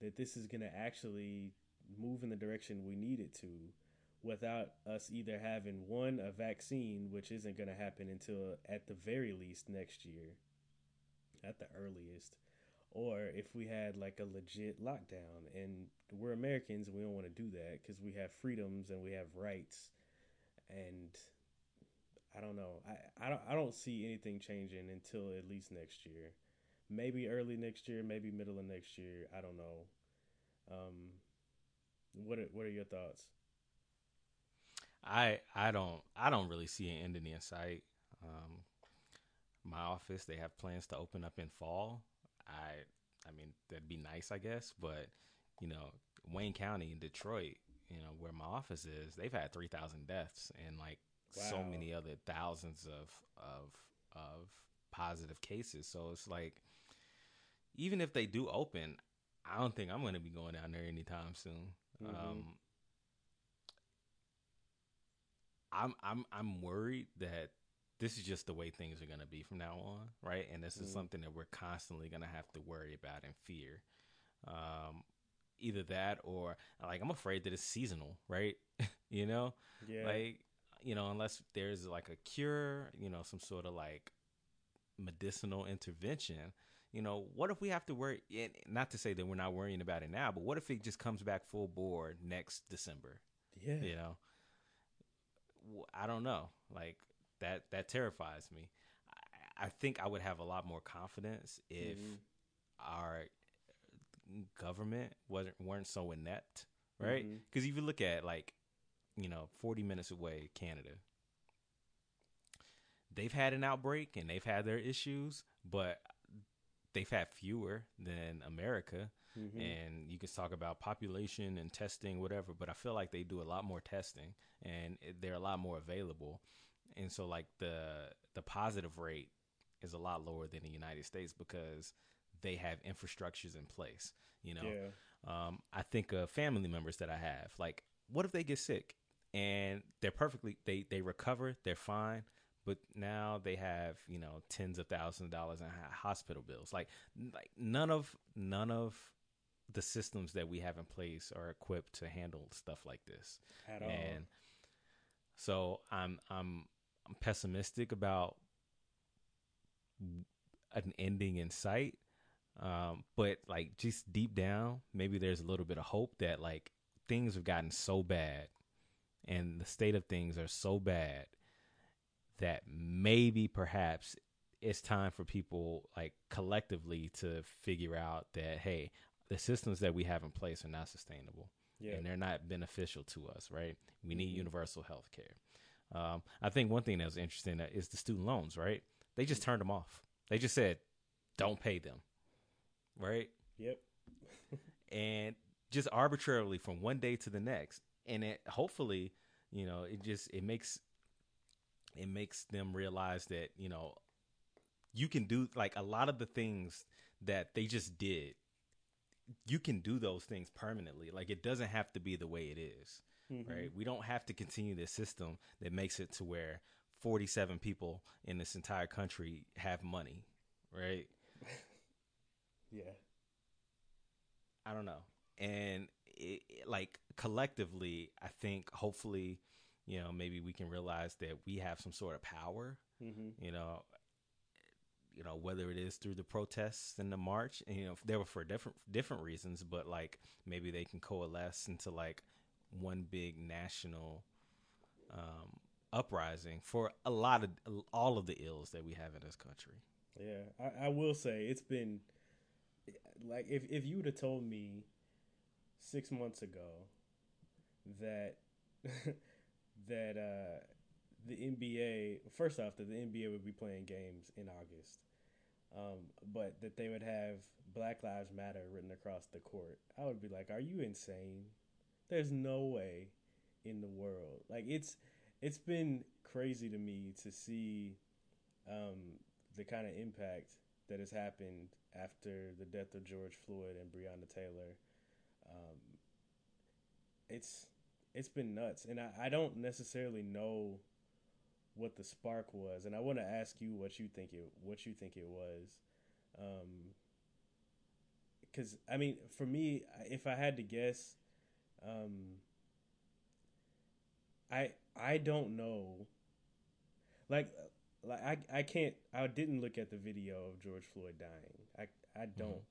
that this is going to actually move in the direction we need it to without us either having one a vaccine which isn't going to happen until at the very least next year at the earliest or if we had like a legit lockdown. And we're Americans we don't want to do that cuz we have freedoms and we have rights. And I don't know. I I don't I don't see anything changing until at least next year. Maybe early next year maybe middle of next year. I don't know. Um what are, what are your thoughts? I I don't I don't really see an ending in sight. Um, my office they have plans to open up in fall. I I mean that'd be nice I guess, but you know Wayne County in Detroit, you know where my office is, they've had three thousand deaths and like so many other thousands of of of positive cases. So it's like even if they do open, I don't think I'm going to be going down there anytime soon. Mhm. Um, I'm I'm I'm worried that this is just the way things are going to be from now on, right? And this is Mhm. something that we're constantly going to have to worry about and fear. Um, either that or like I'm afraid that it's seasonal, right? you know, yeah like you know, unless there's like a cure, you know, some sort of like medicinal intervention. You know, what if we have to worry? Not to say that we're not worrying about it now, but what if it just comes back full bore next December? yeah you know I don't know like that that terrifies me. I, I think i would have a lot more confidence if Mhm. our government wasn't weren't so inept right? Because if you look at like you know 40 minutes away canada they've had an outbreak and they've had their issues but they've had fewer than america. Mhm. and you can talk about population and testing whatever but i feel like they do a lot more testing and they're a lot more available and so like the the positive rate is a lot lower than the united states because they have infrastructures in place you know yeah um, I think of family members that I have. Like, what if they get sick and they're perfectly they they recover, they're fine, but now they have you know tens of thousands of dollars in hospital bills. Like like none of none of the systems that we have in place are equipped to handle stuff like this. At all. And so I'm I'm I'm pessimistic about an ending in sight. Um, but like just deep down, maybe there's a little bit of hope that like things have gotten so bad and the state of things are so bad that maybe perhaps it's time for people like collectively to figure out that hey, the systems that we have in place are not sustainable yeah. and they're not beneficial to us, right? We need universal health care. Um, I think one thing that was interesting uh, is the student loans, right? They just turned them off. They just said, don't pay them, right? Yep. And just arbitrarily from one day to the next. And it hopefully, you know, it just, it makes, it makes them realize that, you know, you can do like a lot of the things that they just did. You can do those things permanently. Like it doesn't have to be the way it is right? We don't have to continue this system that makes it to where 47 people in this entire country have money, right? Yeah. I don't know. And it, it- like collectively, I think hopefully, you know, maybe we can realize that we have some sort of power, Mm-hmm. you know, you know, whether it is through the protests and the march, and you know, they were for different different reasons, but like maybe they can coalesce into like one big national um, uprising for a lot of all of the ills that we have in this country. Yeah, I, I will say it's been like if if you would have told me six months ago that that uh, the NBA first off that the NBA would be playing games in August, um, but that they would have Black Lives Matter written across the court, I would be like, "Are you insane? There's no way in the world." Like it's it's been crazy to me to see um, the kind of impact that has happened after the death of George Floyd and Breonna Taylor. Um, it's it's been nuts, and I, I don't necessarily know what the spark was, and I want to ask you what you think it what you think it was, because I mean, for me, if I had to guess, um, I I don't know, like like I I can't I didn't look at the video of George Floyd dying. I I don't.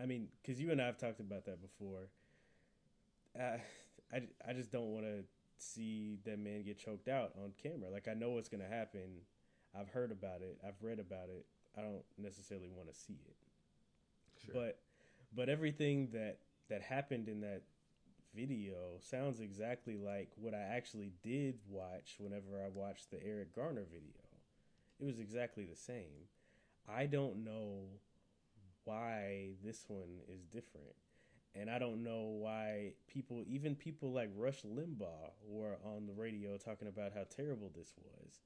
I mean, because you and I have talked about that before. Uh, I I just don't want to see that man get choked out on camera. Like I know what's gonna happen. I've heard about it. I've read about it. I don't necessarily want to see it. Sure. But but everything that that happened in that video sounds exactly like what I actually did watch whenever I watched the Eric Garner video. It was exactly the same. I don't know why this one is different. And I don't know why people, even people like Rush Limbaugh, were on the radio talking about how terrible this was.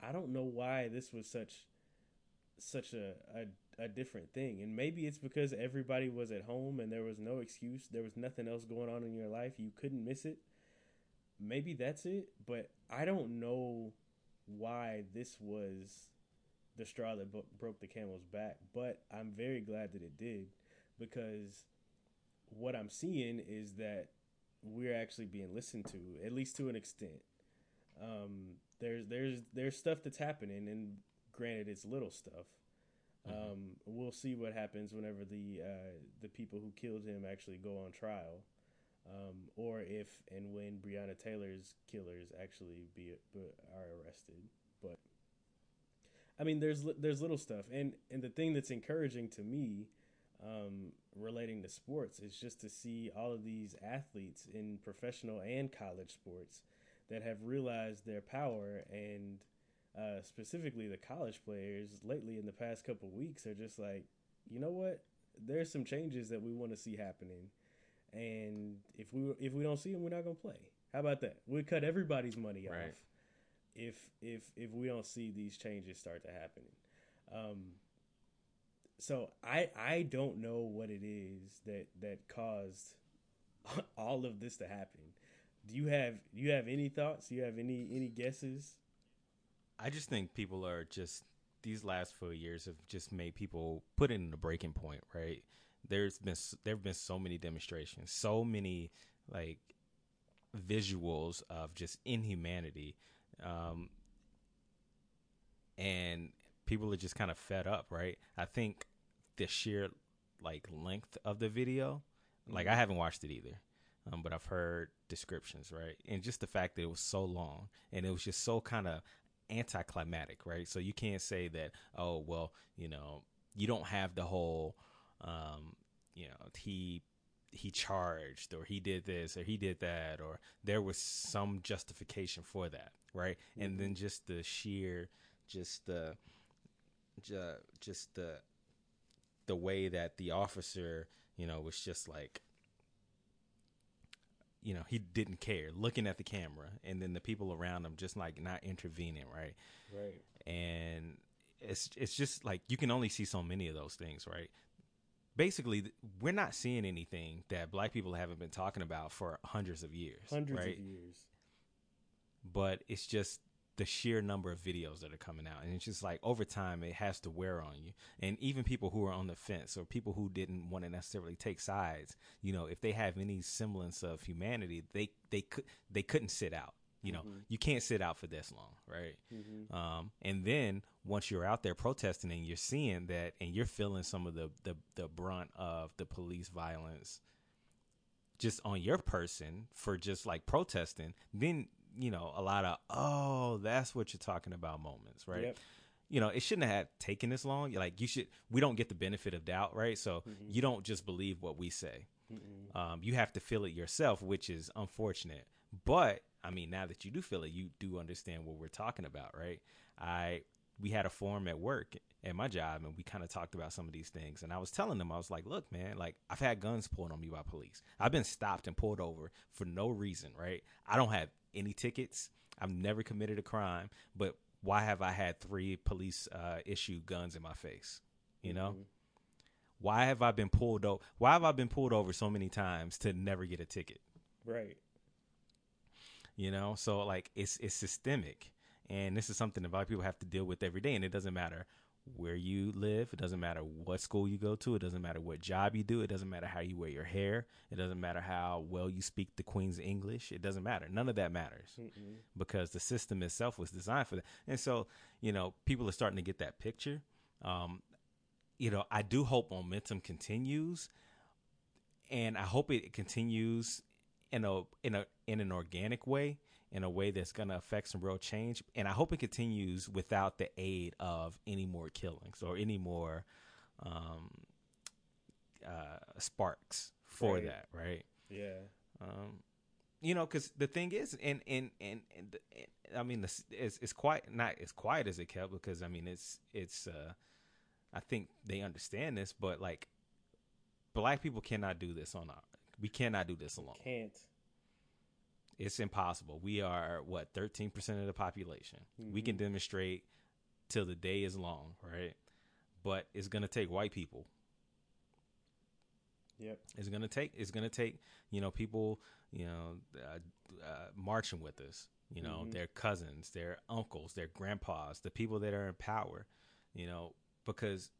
I don't know why this was such such a, a a different thing. And maybe it's because everybody was at home and there was no excuse. There was nothing else going on in your life. You couldn't miss it. Maybe that's it, but I don't know why this was the straw that broke the camel's back, but I'm very glad that it did because what I'm seeing is that we're actually being listened to, at least to an extent. Um, there's there's there's stuff that's happening, and granted, it's little stuff. Um, we'll see what happens whenever the uh, the people who killed him actually go on trial, um, or if and when Breonna Taylor's killers actually be, be are arrested. But I mean, there's there's little stuff, and and the thing that's encouraging to me, um, relating to sports, is just to see all of these athletes in professional and college sports that have realized their power, and uh, specifically the college players lately in the past couple weeks are just like, you know what, there's some changes that we want to see happening, and if we if we don't see them, we're not gonna play. How about that? We cut everybody's money Right. off if if if we don't see these changes start to happen. Um, so I I don't know what it is that that caused all of this to happen. Do you have do you have any thoughts? Do you have any any guesses? I just think people are just these last few years have just made people put it in a breaking point, right? There's been there have been so many demonstrations, so many like visuals of just inhumanity, um, and people are just kind of fed up, right? I think the sheer like length of the video, like I haven't watched it either, um, but I've heard descriptions, right? And just the fact that it was so long and it was just so kind of anticlimactic, right? So you can't say that, oh, well, you know, you don't have the whole, um, you know, he he charged or he did this or he did that or there was some justification for that, right? And then just the sheer, just the, just the, the way that the officer, you know, was just like you know, he didn't care looking at the camera and then the people around him just like not intervening, right? Right. And it's it's just like you can only see so many of those things, right? Basically, we're not seeing anything that black people haven't been talking about for hundreds of years, Hundreds right? of years. but it's just the sheer number of videos that are coming out. And it's just like over time it has to wear on you. And even people who are on the fence or people who didn't want to necessarily take sides you know if they have any semblance of humanity they they could they couldn't sit out you know. You can't sit out for this long right? Um, and then once you're out there protesting and you're seeing that and you're feeling some of the the, the brunt of the police violence just on your person for just like protesting, then you know a lot of oh that's what you're talking about moments, right? Yep. You know, it shouldn't have taken this long. Like you should, we don't get the benefit of doubt, right? So you don't just believe what we say. Um, you have to feel it yourself, which is unfortunate. But I mean, now that you do feel it, you do understand what we're talking about, right? I we had a forum at work at my job, and we kind of talked about some of these things. And I was telling them, I was like, "Look, man, like I've had guns pulled on me by police. I've been stopped and pulled over for no reason, right? I don't have any tickets. I've never committed a crime, but why have I had three police uh, issue guns in my face? You know." Why have I been pulled over? Why have I been pulled over so many times to never get a ticket? Right. you know so like it's it's systemic and this is something that black people have to deal with every day and it doesn't matter where you live. It doesn't matter what school you go to. It doesn't matter what job you do. It doesn't matter how you wear your hair. It doesn't matter how well you speak the queen's english. It doesn't matter. None of that matters because the system itself was designed for that. And so you know people are starting to get that picture. Um you know i do hope momentum continues and I hope it continues in a in a in an organic way, in a way that's going to affect some real change. And I hope it continues without the aid of any more killings or any more um, uh, sparks for Right. that, right? Yeah. Um, you know, because the thing is, and and and, and, and I mean, it's, it's quite not as quiet as it kept because I mean, it's it's. Uh, I think they understand this, but like, black people cannot do this on our. We cannot do this alone. Can't. It's impossible. We are what thirteen percent of the population. We can demonstrate till the day is long, right? But it's gonna take white people Yep. it's gonna take it's gonna take you know people you know uh, uh, marching with us you know their cousins their uncles their grandpas the people that are in power you know because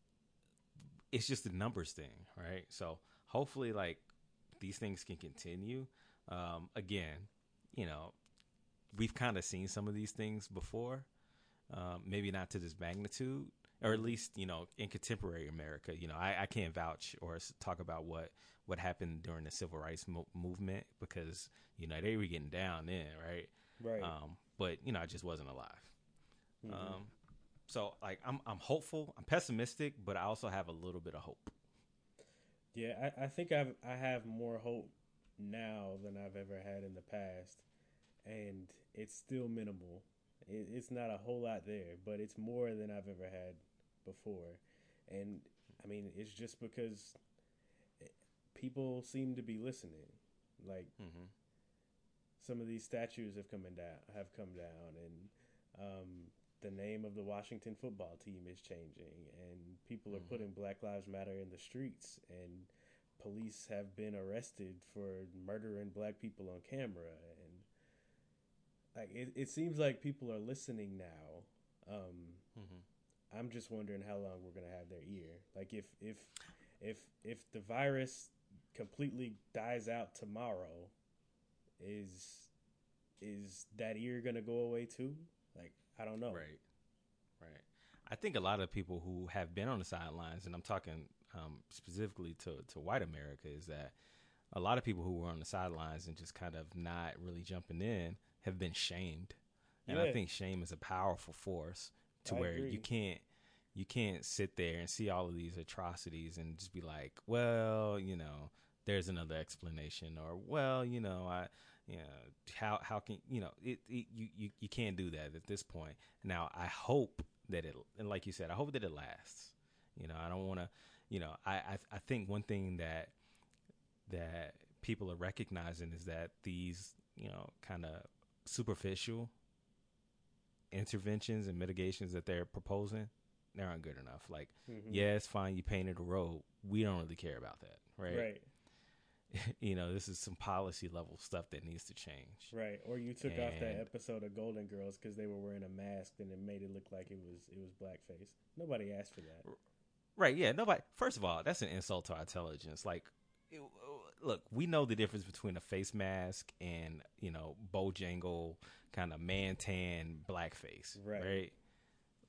it's just a numbers thing right so hopefully like these things can continue um, again you know we've kind of seen some of these things before um, maybe not to this magnitude or at least you know in contemporary america you know i, I can't vouch or talk about what what happened during the civil rights mo- movement because you know they were getting down then right? Right. um, but you know i just wasn't alive. Um, so like I'm, I'm hopeful i'm pessimistic but i also have a little bit of hope. Yeah, I, I think I've I have more hope now than I've ever had in the past, and it's still minimal. It, it's not a whole lot there, but it's more than I've ever had before, and I mean it's just because people seem to be listening. Like Mhm. some of these statues have come down, have come down, and um, the name of the Washington football team is changing, and people are putting Black Lives Matter in the streets, and police have been arrested for murdering black people on camera, and like it, it seems like people are listening now Um, I'm just wondering how long we're gonna have their ear. Like if if if if the virus completely dies out tomorrow, is is that ear gonna go away too? Like I don't know. Right. I think a lot of people who have been on the sidelines, and I'm talking um, specifically to, to white America, is that a lot of people who were on the sidelines and just kind of not really jumping in have been shamed. And I think shame is a powerful force to I where agree. you can't you can't sit there and see all of these atrocities and just be like, well, you know, there's another explanation, or well, you know, I, you know, how how can you know it, it you, you you can't do that at this point. Now, I hope that it, and like you said, I hope that it lasts. You know, I don't want to, you know, I, I I think one thing that that people are recognizing is that these, you know, kind of superficial interventions and mitigations that they're proposing, they aren't good enough. Like, Mhm. yeah, it's fine, you painted a road. We don't really care about that, right? Right. you know, this is some policy level stuff that needs to change. Right. Or you took off that episode of Golden Girls because they were wearing a mask and it made it look like it was it was blackface. Nobody asked for that. Right. Yeah. Nobody. First of all, that's an insult to our intelligence. Like, it- look, we know the difference between a face mask and you know Bojangle kind of man tan blackface. Right. Right.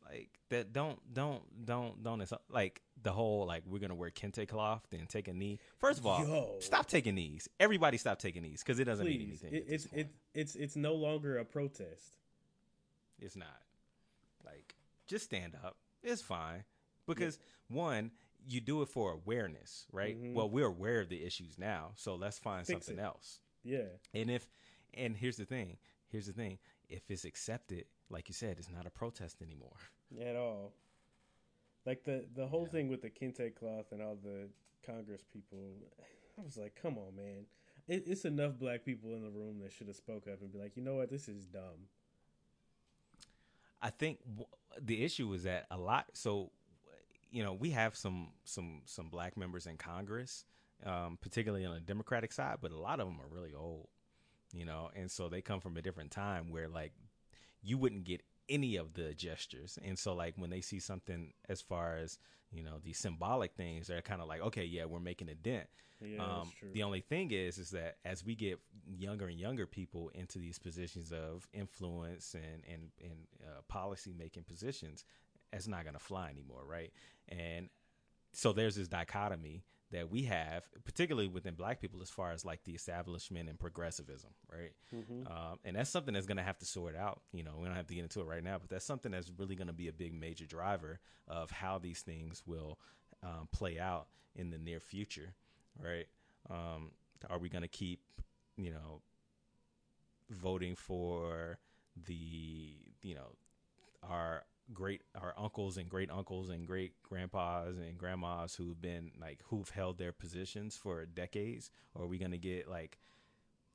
Like that. Don't don't don't don't. Like the whole like we're gonna wear kente cloth and take a knee. First of all, Yo. stop taking knees. Everybody stop taking knees because it doesn't mean anything. it, it's it, it's it's no longer a protest. It's not. Like, just stand up. It's fine. Because, one, you do it for awareness, right? Mhm. Well, we're aware of the issues now, so let's find Fix something it. else. Yeah. And if, and here's the thing here's the thing if it's accepted, like you said, it's not a protest anymore. At all. Like the the whole Yeah. thing with the kente cloth and all the Congress people, I was like, come on, man. It, it's enough black people in the room that should have spoke up and be like, you know what, this is dumb. I think w- the issue is that a lot. So, you know, we have some some some black members in Congress, um, particularly on the Democratic side, but a lot of them are really old. You know, and so they come from a different time where like you wouldn't get any of the gestures, and so like when they see something as far as you know these symbolic things, they're kind of like, okay, yeah, we're making a dent. Yeah, Um, the only thing is, is that as we get younger and younger people into these positions of influence and and and uh, policy making positions, it's not going to fly anymore, right? And so there's this dichotomy that we have, particularly within Black people, as far as like the establishment and progressivism, right? Mhm. Um, and that's something that's going to have to sort out. You know, we don't have to get into it right now, but that's something that's really going to be a big major driver of how these things will um, play out in the near future, right? Um, are we going to keep, you know, voting for the, you know, our great our uncles and great uncles and great grandpas and grandmas who've been like who've held their positions for decades or are we going to get like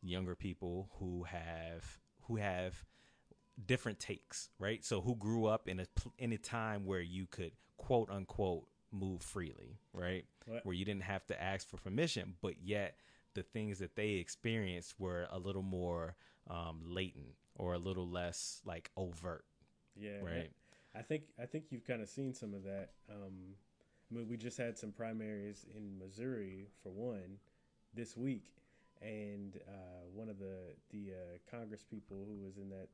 younger people who have who have different takes right? So who grew up in a in a time where you could quote unquote move freely right? What? where you didn't have to ask for permission but yet the things that they experienced were a little more um, latent or a little less like overt Yeah, right I think I think you've kind of seen some of that. Um, I mean, we just had some primaries in Missouri for one this week, and uh, one of the the uh, Congress people who was in that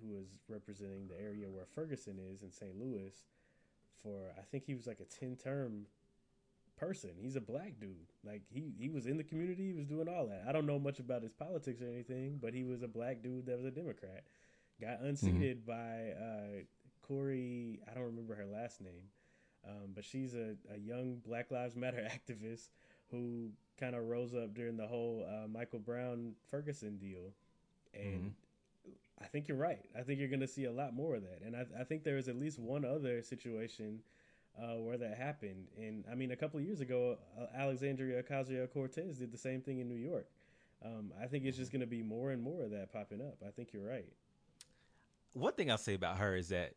who was representing the area where Ferguson is in St. Louis for I think he was like a ten term person. He's a black dude. Like he he was in the community. He was doing all that. I don't know much about his politics or anything, but he was a black dude that was a Democrat. Got unseated by uh, Cori. I don't remember her last name, um, but she's a, a young Black Lives Matter activist who kind of rose up during the whole uh, Michael Brown Ferguson deal, and I think you're right. I think you're going to see a lot more of that, and I, I think there is at least one other situation uh, where that happened. And I mean, a couple of years ago, uh, Alexandria Ocasio Cortez did the same thing in New York. Um, I think it's just going to be more and more of that popping up. I think you're right. one thing I'll say about her is that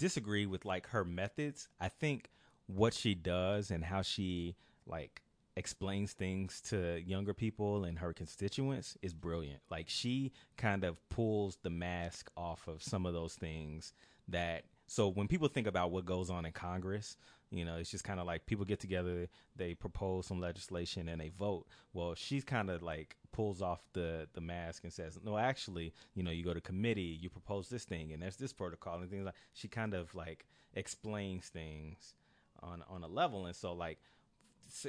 disagree with like her methods. I think what she does and how she like explains things to younger people and her constituents is brilliant. Like she kind of pulls the mask off of some of those things that so when people think about what goes on in Congress, you know, it's just kind of like people get together, they propose some legislation and they vote. Well, she's kind of like pulls off the the mask and says, "No, actually, you know, you go to committee, you propose this thing, and there's this protocol and things like." She kind of like explains things on on a level, and so like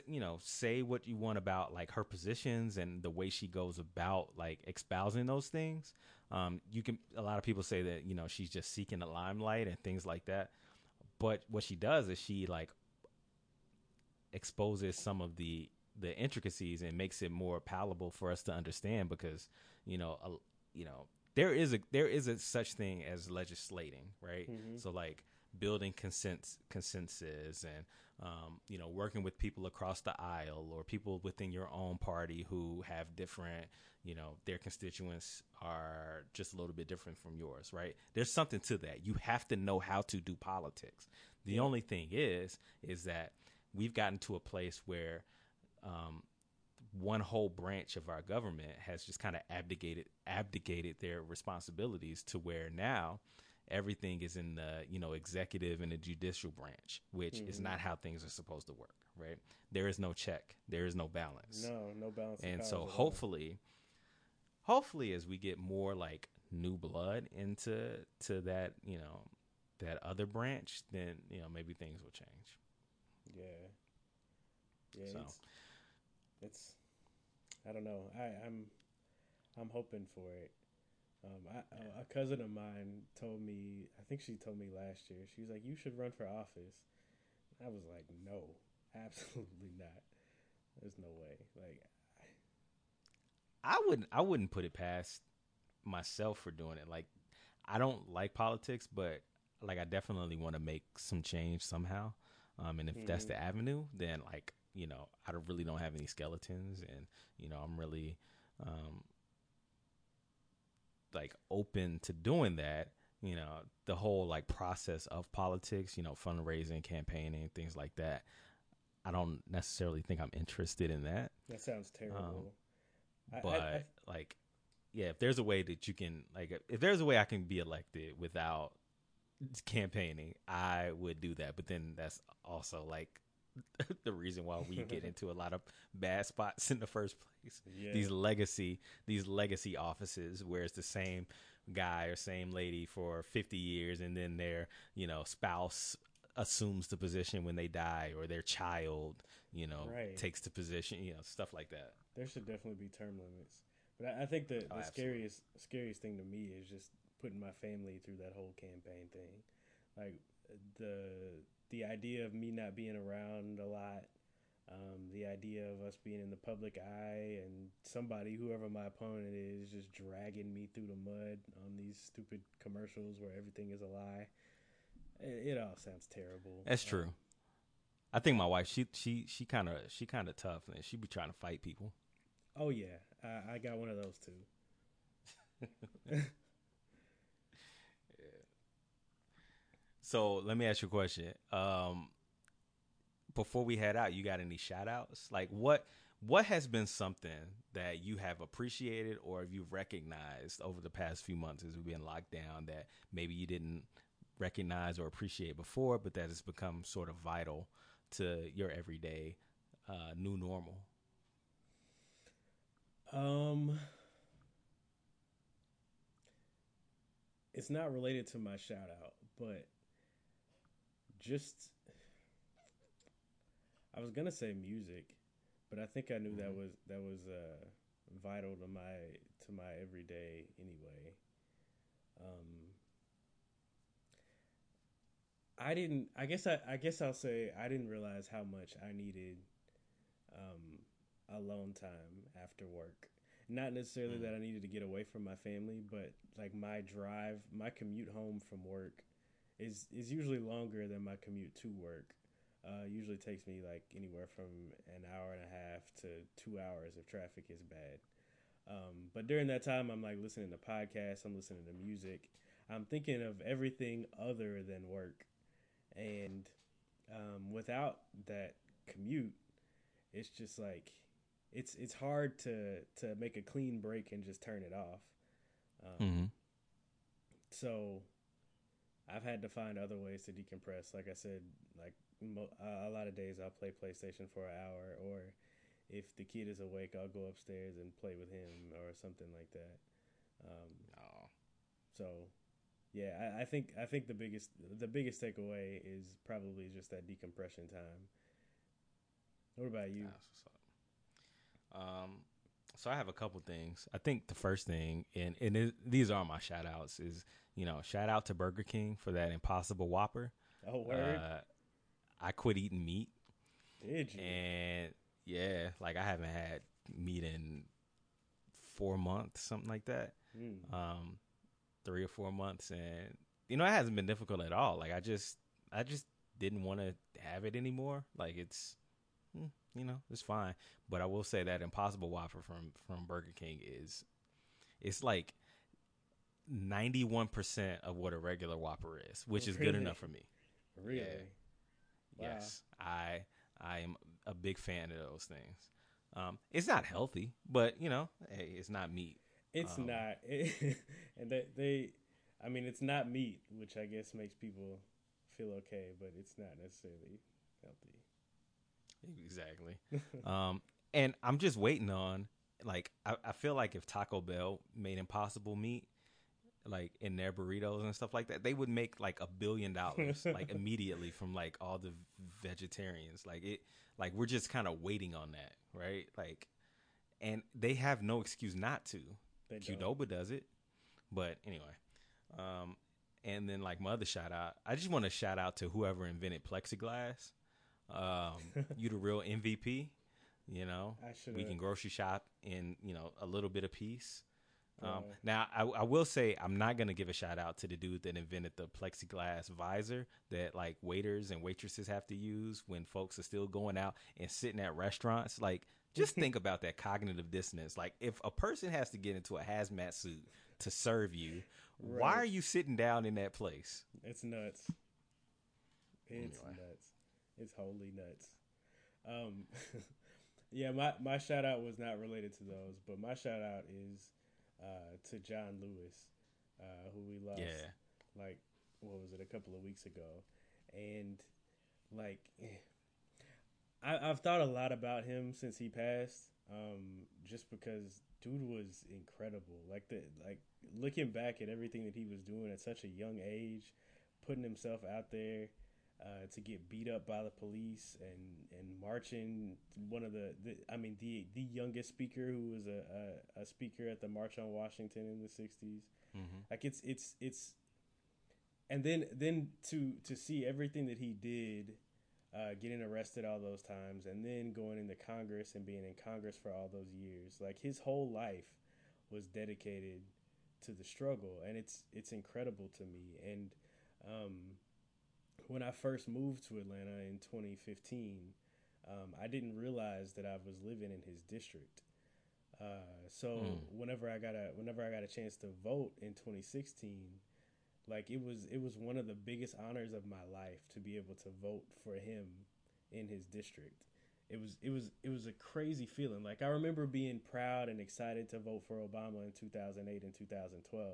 you know say what you want about like her positions and the way she goes about like espousing those things um you can a lot of people say that you know she's just seeking the limelight and things like that but what she does is she like exposes some of the the intricacies and makes it more palatable for us to understand because you know a, you know there is a there is a such thing as legislating right? Mm-hmm. So like building consens- consensus and um, you know working with people across the aisle or people within your own party who have different you know their constituents are just a little bit different from yours right? There's something to that. You have to know how to do politics. The only thing is is that we've gotten to a place where um, one whole branch of our government has just kind of abdicated abdicated their responsibilities to where now everything is in the you know executive and the judicial branch which is mm-hmm. not how things are supposed to work right there is no check there is no balance No, no balance. and so hopefully hopefully as we get more like new blood into to that you know that other branch then you know maybe things will change Yeah. Yeah. So. It's, it's. I don't know. I, I'm. I'm hoping for it. Um, I, a- a cousin of mine told me. I think she told me last year. She was like, "You should run for office." I was like, "No, absolutely not. There's no way." Like, I wouldn't I wouldn't put it past myself for doing it. Like I don't like politics, but like I definitely want to make some change somehow. Um, and if that's the avenue, then like you know I really don't have any skeletons, and you know I'm really um, like open to doing that. You know the whole like process of politics, you know fundraising, campaigning, things like that. I don't necessarily think I'm interested in that that sounds terrible. I- I- Um, but I- like yeah if there's a way that you can like if there's a way i can be elected without campaigning i would do that but then that's also like the reason why we get into a lot of bad spots in the first place Yeah. these legacy these legacy offices where it's the same guy or same lady for 50 years and then their you know spouse assumes the position when they die or their child you know Right. takes the position you know stuff like that There should definitely be term limits. But I, I think the, oh, the Oh, absolutely. scariest scariest thing to me is just putting my family through that whole campaign thing. Like the the idea of me not being around a lot, um, the idea of us being in the public eye and somebody, whoever my opponent is, just dragging me through the mud on these stupid commercials where everything is a lie. It, it all sounds terrible. That's Um, true. I think my wife she she she kind of she kind of tough and she be trying to fight people. oh yeah, I, I got one of those too. So let me ask you a question. Um, before we head out, you got any shout outs? Like what what has been something that you have appreciated or you've recognized over the past few months as we've been locked down that maybe you didn't recognize or appreciate before, but that has become sort of vital to your everyday uh, new normal? Um, it's not related to my shout out, but just I was gonna say music, but I think I knew that was that was uh, vital to my to my everyday anyway. Um, I didn't. I guess I. I guess I'll say I didn't realize how much I needed um, alone time after work. Not necessarily that I needed to get away from my family, but like my drive, my commute home from work is is usually longer than my commute to work. Uh, usually takes me like anywhere from an hour and a half to two hours if traffic is bad. Um, but during that time, I'm like listening to podcasts, I'm listening to music, I'm thinking of everything other than work. And um, without that commute, it's just like it's it's hard to to make a clean break and just turn it off. Um, Mm-hmm. so I've had to find other ways to decompress. Like I said, like mo- a lot of days I'll play PlayStation for an hour, or if the kid is awake, I'll go upstairs and play with him or something like that. Um, Oh. so, yeah, I, I think I think the biggest the biggest takeaway is probably just that decompression time. What about you? That's what's up. Um, so I have a couple things. I think the first thing, and and it, these are my shout outs, is you know shout out to Burger King for that Impossible Whopper. Oh, word! Uh, I quit eating meat, Did you? and yeah, like I haven't had meat in four months, something like that. Mm. Um, three or four months, and you know it hasn't been difficult at all. Like I just, I just didn't want to have it anymore. Like it's, mm, you know, it's fine. But I will say that Impossible Whopper from from Burger King is, it's like ninety one percent of what a regular Whopper is, which is good enough for me. Really? Wow. Yes, I I am a big fan of those things. Um, it's not healthy, but you know, hey, it's not meat. It's Um, not, and they, they, I mean, it's not meat, which I guess makes people feel okay, but it's not necessarily healthy. Exactly. um, and I'm just waiting on like I, I feel like if Taco Bell made impossible meat, like in their burritos and stuff like that, they would make like a billion dollars like immediately from like all the vegetarians. Like it like we're just kind of waiting on that, right? Like and they have no excuse not to. They don't. Qdoba does it. But anyway. Um and then like my other shout out, I just want to shout out to whoever invented plexiglass. Um, you the real MVP. You know, I we can grocery shop in you know a little bit of peace. Um, Yeah. Now, I, I will say I'm not gonna give a shout out to the dude that invented the plexiglass visor that like waiters and waitresses have to use when folks are still going out and sitting at restaurants. Like, just think about that cognitive dissonance. Like, if a person has to get into a hazmat suit to serve you, why are you sitting down in that place? It's nuts. It's Anyway. nuts. It's wholly nuts. Um, yeah, my my shout out was not related to those, but my shout out is uh, to John Lewis, uh, who we lost. Yeah. Like, what was it? A couple of weeks ago, and like, I, I've thought a lot about him since he passed. Um, just because dude was incredible. Like the like looking back at everything that he was doing at such a young age, putting himself out there uh, to get beat up by the police and and marching one of the, the I mean the the youngest speaker who was a, a a speaker at the March on Washington in the 60s. Mm-hmm. Like it's it's it's and then then to to see everything that he did uh, getting arrested all those times and then going into Congress and being in Congress for all those years. Like his whole life was dedicated to the struggle, and it's it's incredible to me. And um, when I first moved to Atlanta in 2015, um, I didn't realize that I was living in his district. Uh, so Mm. whenever I got a whenever I got a chance to vote in 2016, like it was it was one of the biggest honors of my life to be able to vote for him in his district. It was it was it was a crazy feeling. Like I remember being proud and excited to vote for Obama in 2008 and 2012,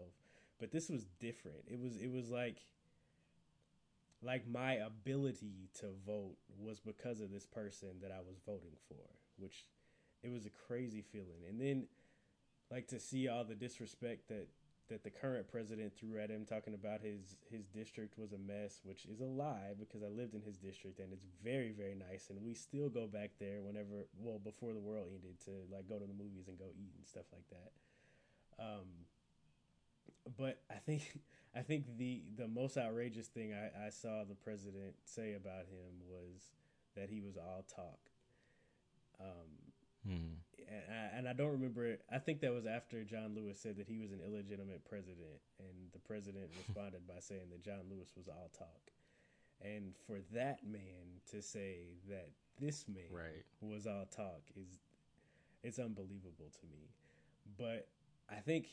but this was different. It was it was like like my ability to vote was because of this person that I was voting for, which it was a crazy feeling. And then like to see all the disrespect that that the current president threw at him talking about his his district was a mess, which is a lie because I lived in his district and it's very very nice and we still go back there whenever well before the world ended to like go to the movies and go eat and stuff like that. Um but I think I think the the most outrageous thing I, I saw the president say about him was that he was all talk. Um, Hmm. and I, and I don't remember. I think that was after John Lewis said that he was an illegitimate president, and the president responded by saying that John Lewis was all talk. And for that man to say that this man Right. was all talk is it's unbelievable to me. But I think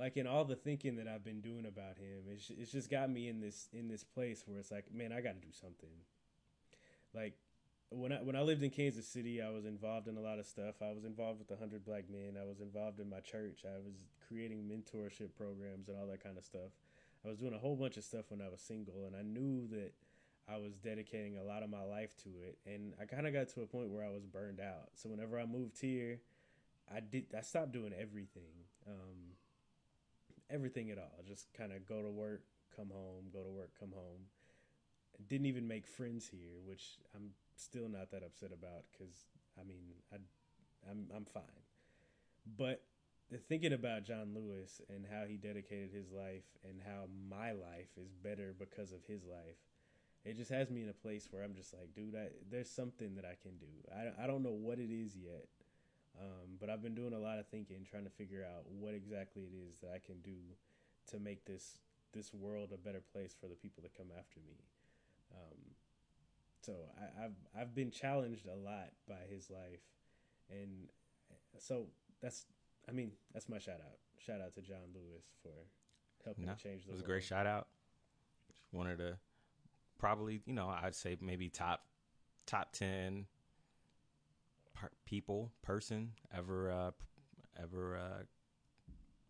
like in all the thinking that I've been doing about him, it's it's just got me in this in this place where it's like, man, I got to do something. Like when I when I lived in Kansas City, I was involved in a lot of stuff. I was involved with the Hundred Black Men. I was involved in my church. I was creating mentorship programs and all that kind of stuff. I was doing a whole bunch of stuff when I was single, and I knew that I was dedicating a lot of my life to it, and I kind of got to a point where I was burned out. So whenever I moved here, I did I stopped doing everything, um, everything at all. Just kind of go to work, come home, go to work, come home. Didn't even make friends here, which I'm still not that upset about because I mean I I'm I'm fine. But thinking about John Lewis and how he dedicated his life and how my life is better because of his life, it just has me in a place where I'm just like, dude, I, there's something that I can do. I, I don't know what it is yet, um, but I've been doing a lot of thinking, trying to figure out what exactly it is that I can do to make this this world a better place for the people that come after me. Um, so I, I've I've been challenged a lot by his life, and so that's I mean that's my shout out. Shout out to John Lewis for helping No, to change the it was a great shout out. Wanted to probably, you know, I'd say maybe top top ten per- people person ever uh, ever uh,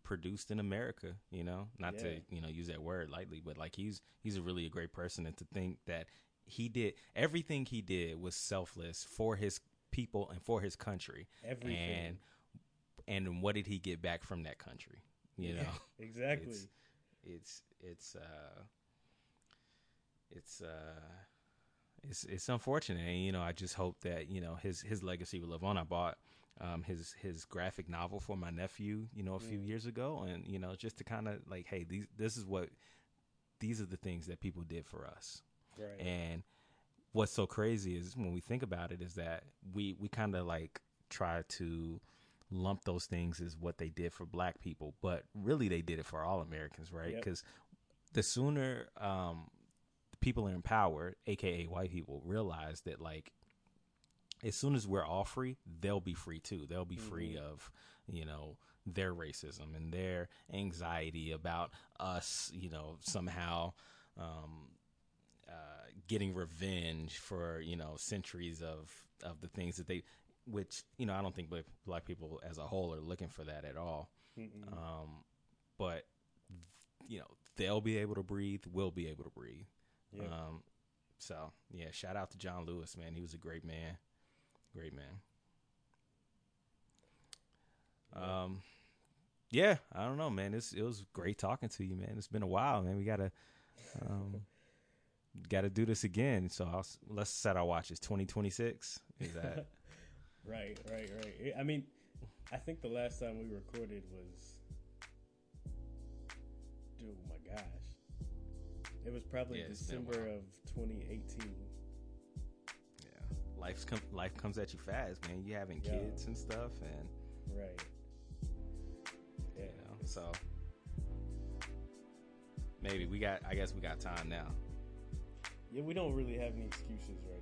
produced in America. You know, not to you know use that word lightly, but like he's he's a really a great person, and to think that he did everything he did was selfless for his people and for his country, Everything. and and what did he get back from that country? You know exactly. it's it's it's uh it's uh it's it's unfortunate and you know i just hope that you know his his legacy will live on i bought um his his graphic novel for my nephew you know a few years ago and you know just to kind of like hey these this is what these are the things that people did for us right. and what's so crazy is when we think about it is that we we kind of like try to lump those things as what they did for black people, but really they did it for all Americans, right? Yep. Because the sooner um, people in power, aka white people, realize that like as soon as we're all free, they'll be free too. They'll be free of you know their racism and their anxiety about us, you know, somehow. Um, uh, getting revenge for you know centuries of of the things that they, which you know I don't think black, black people as a whole are looking for that at all. Um, but you know they'll be able to breathe. We'll be able to breathe. Um, so yeah, shout out to John Lewis, man. He was a great man, great man. Um, yeah, I don't know, man. It's it was great talking to you, man. It's been a while, man. We gotta um, gotta do this again. So I'll, let's set our watches. Twenty twenty six. Is that Right, right, right. I mean, I think the last time we recorded was, oh my gosh, it was probably Yeah, it's been a December of 2018. yeah? Life's come life comes at you fast, man. You having Yeah. kids and stuff, and Right. Yeah. you know, so maybe we got. I guess we got time now. Yeah, we don't really have any excuses right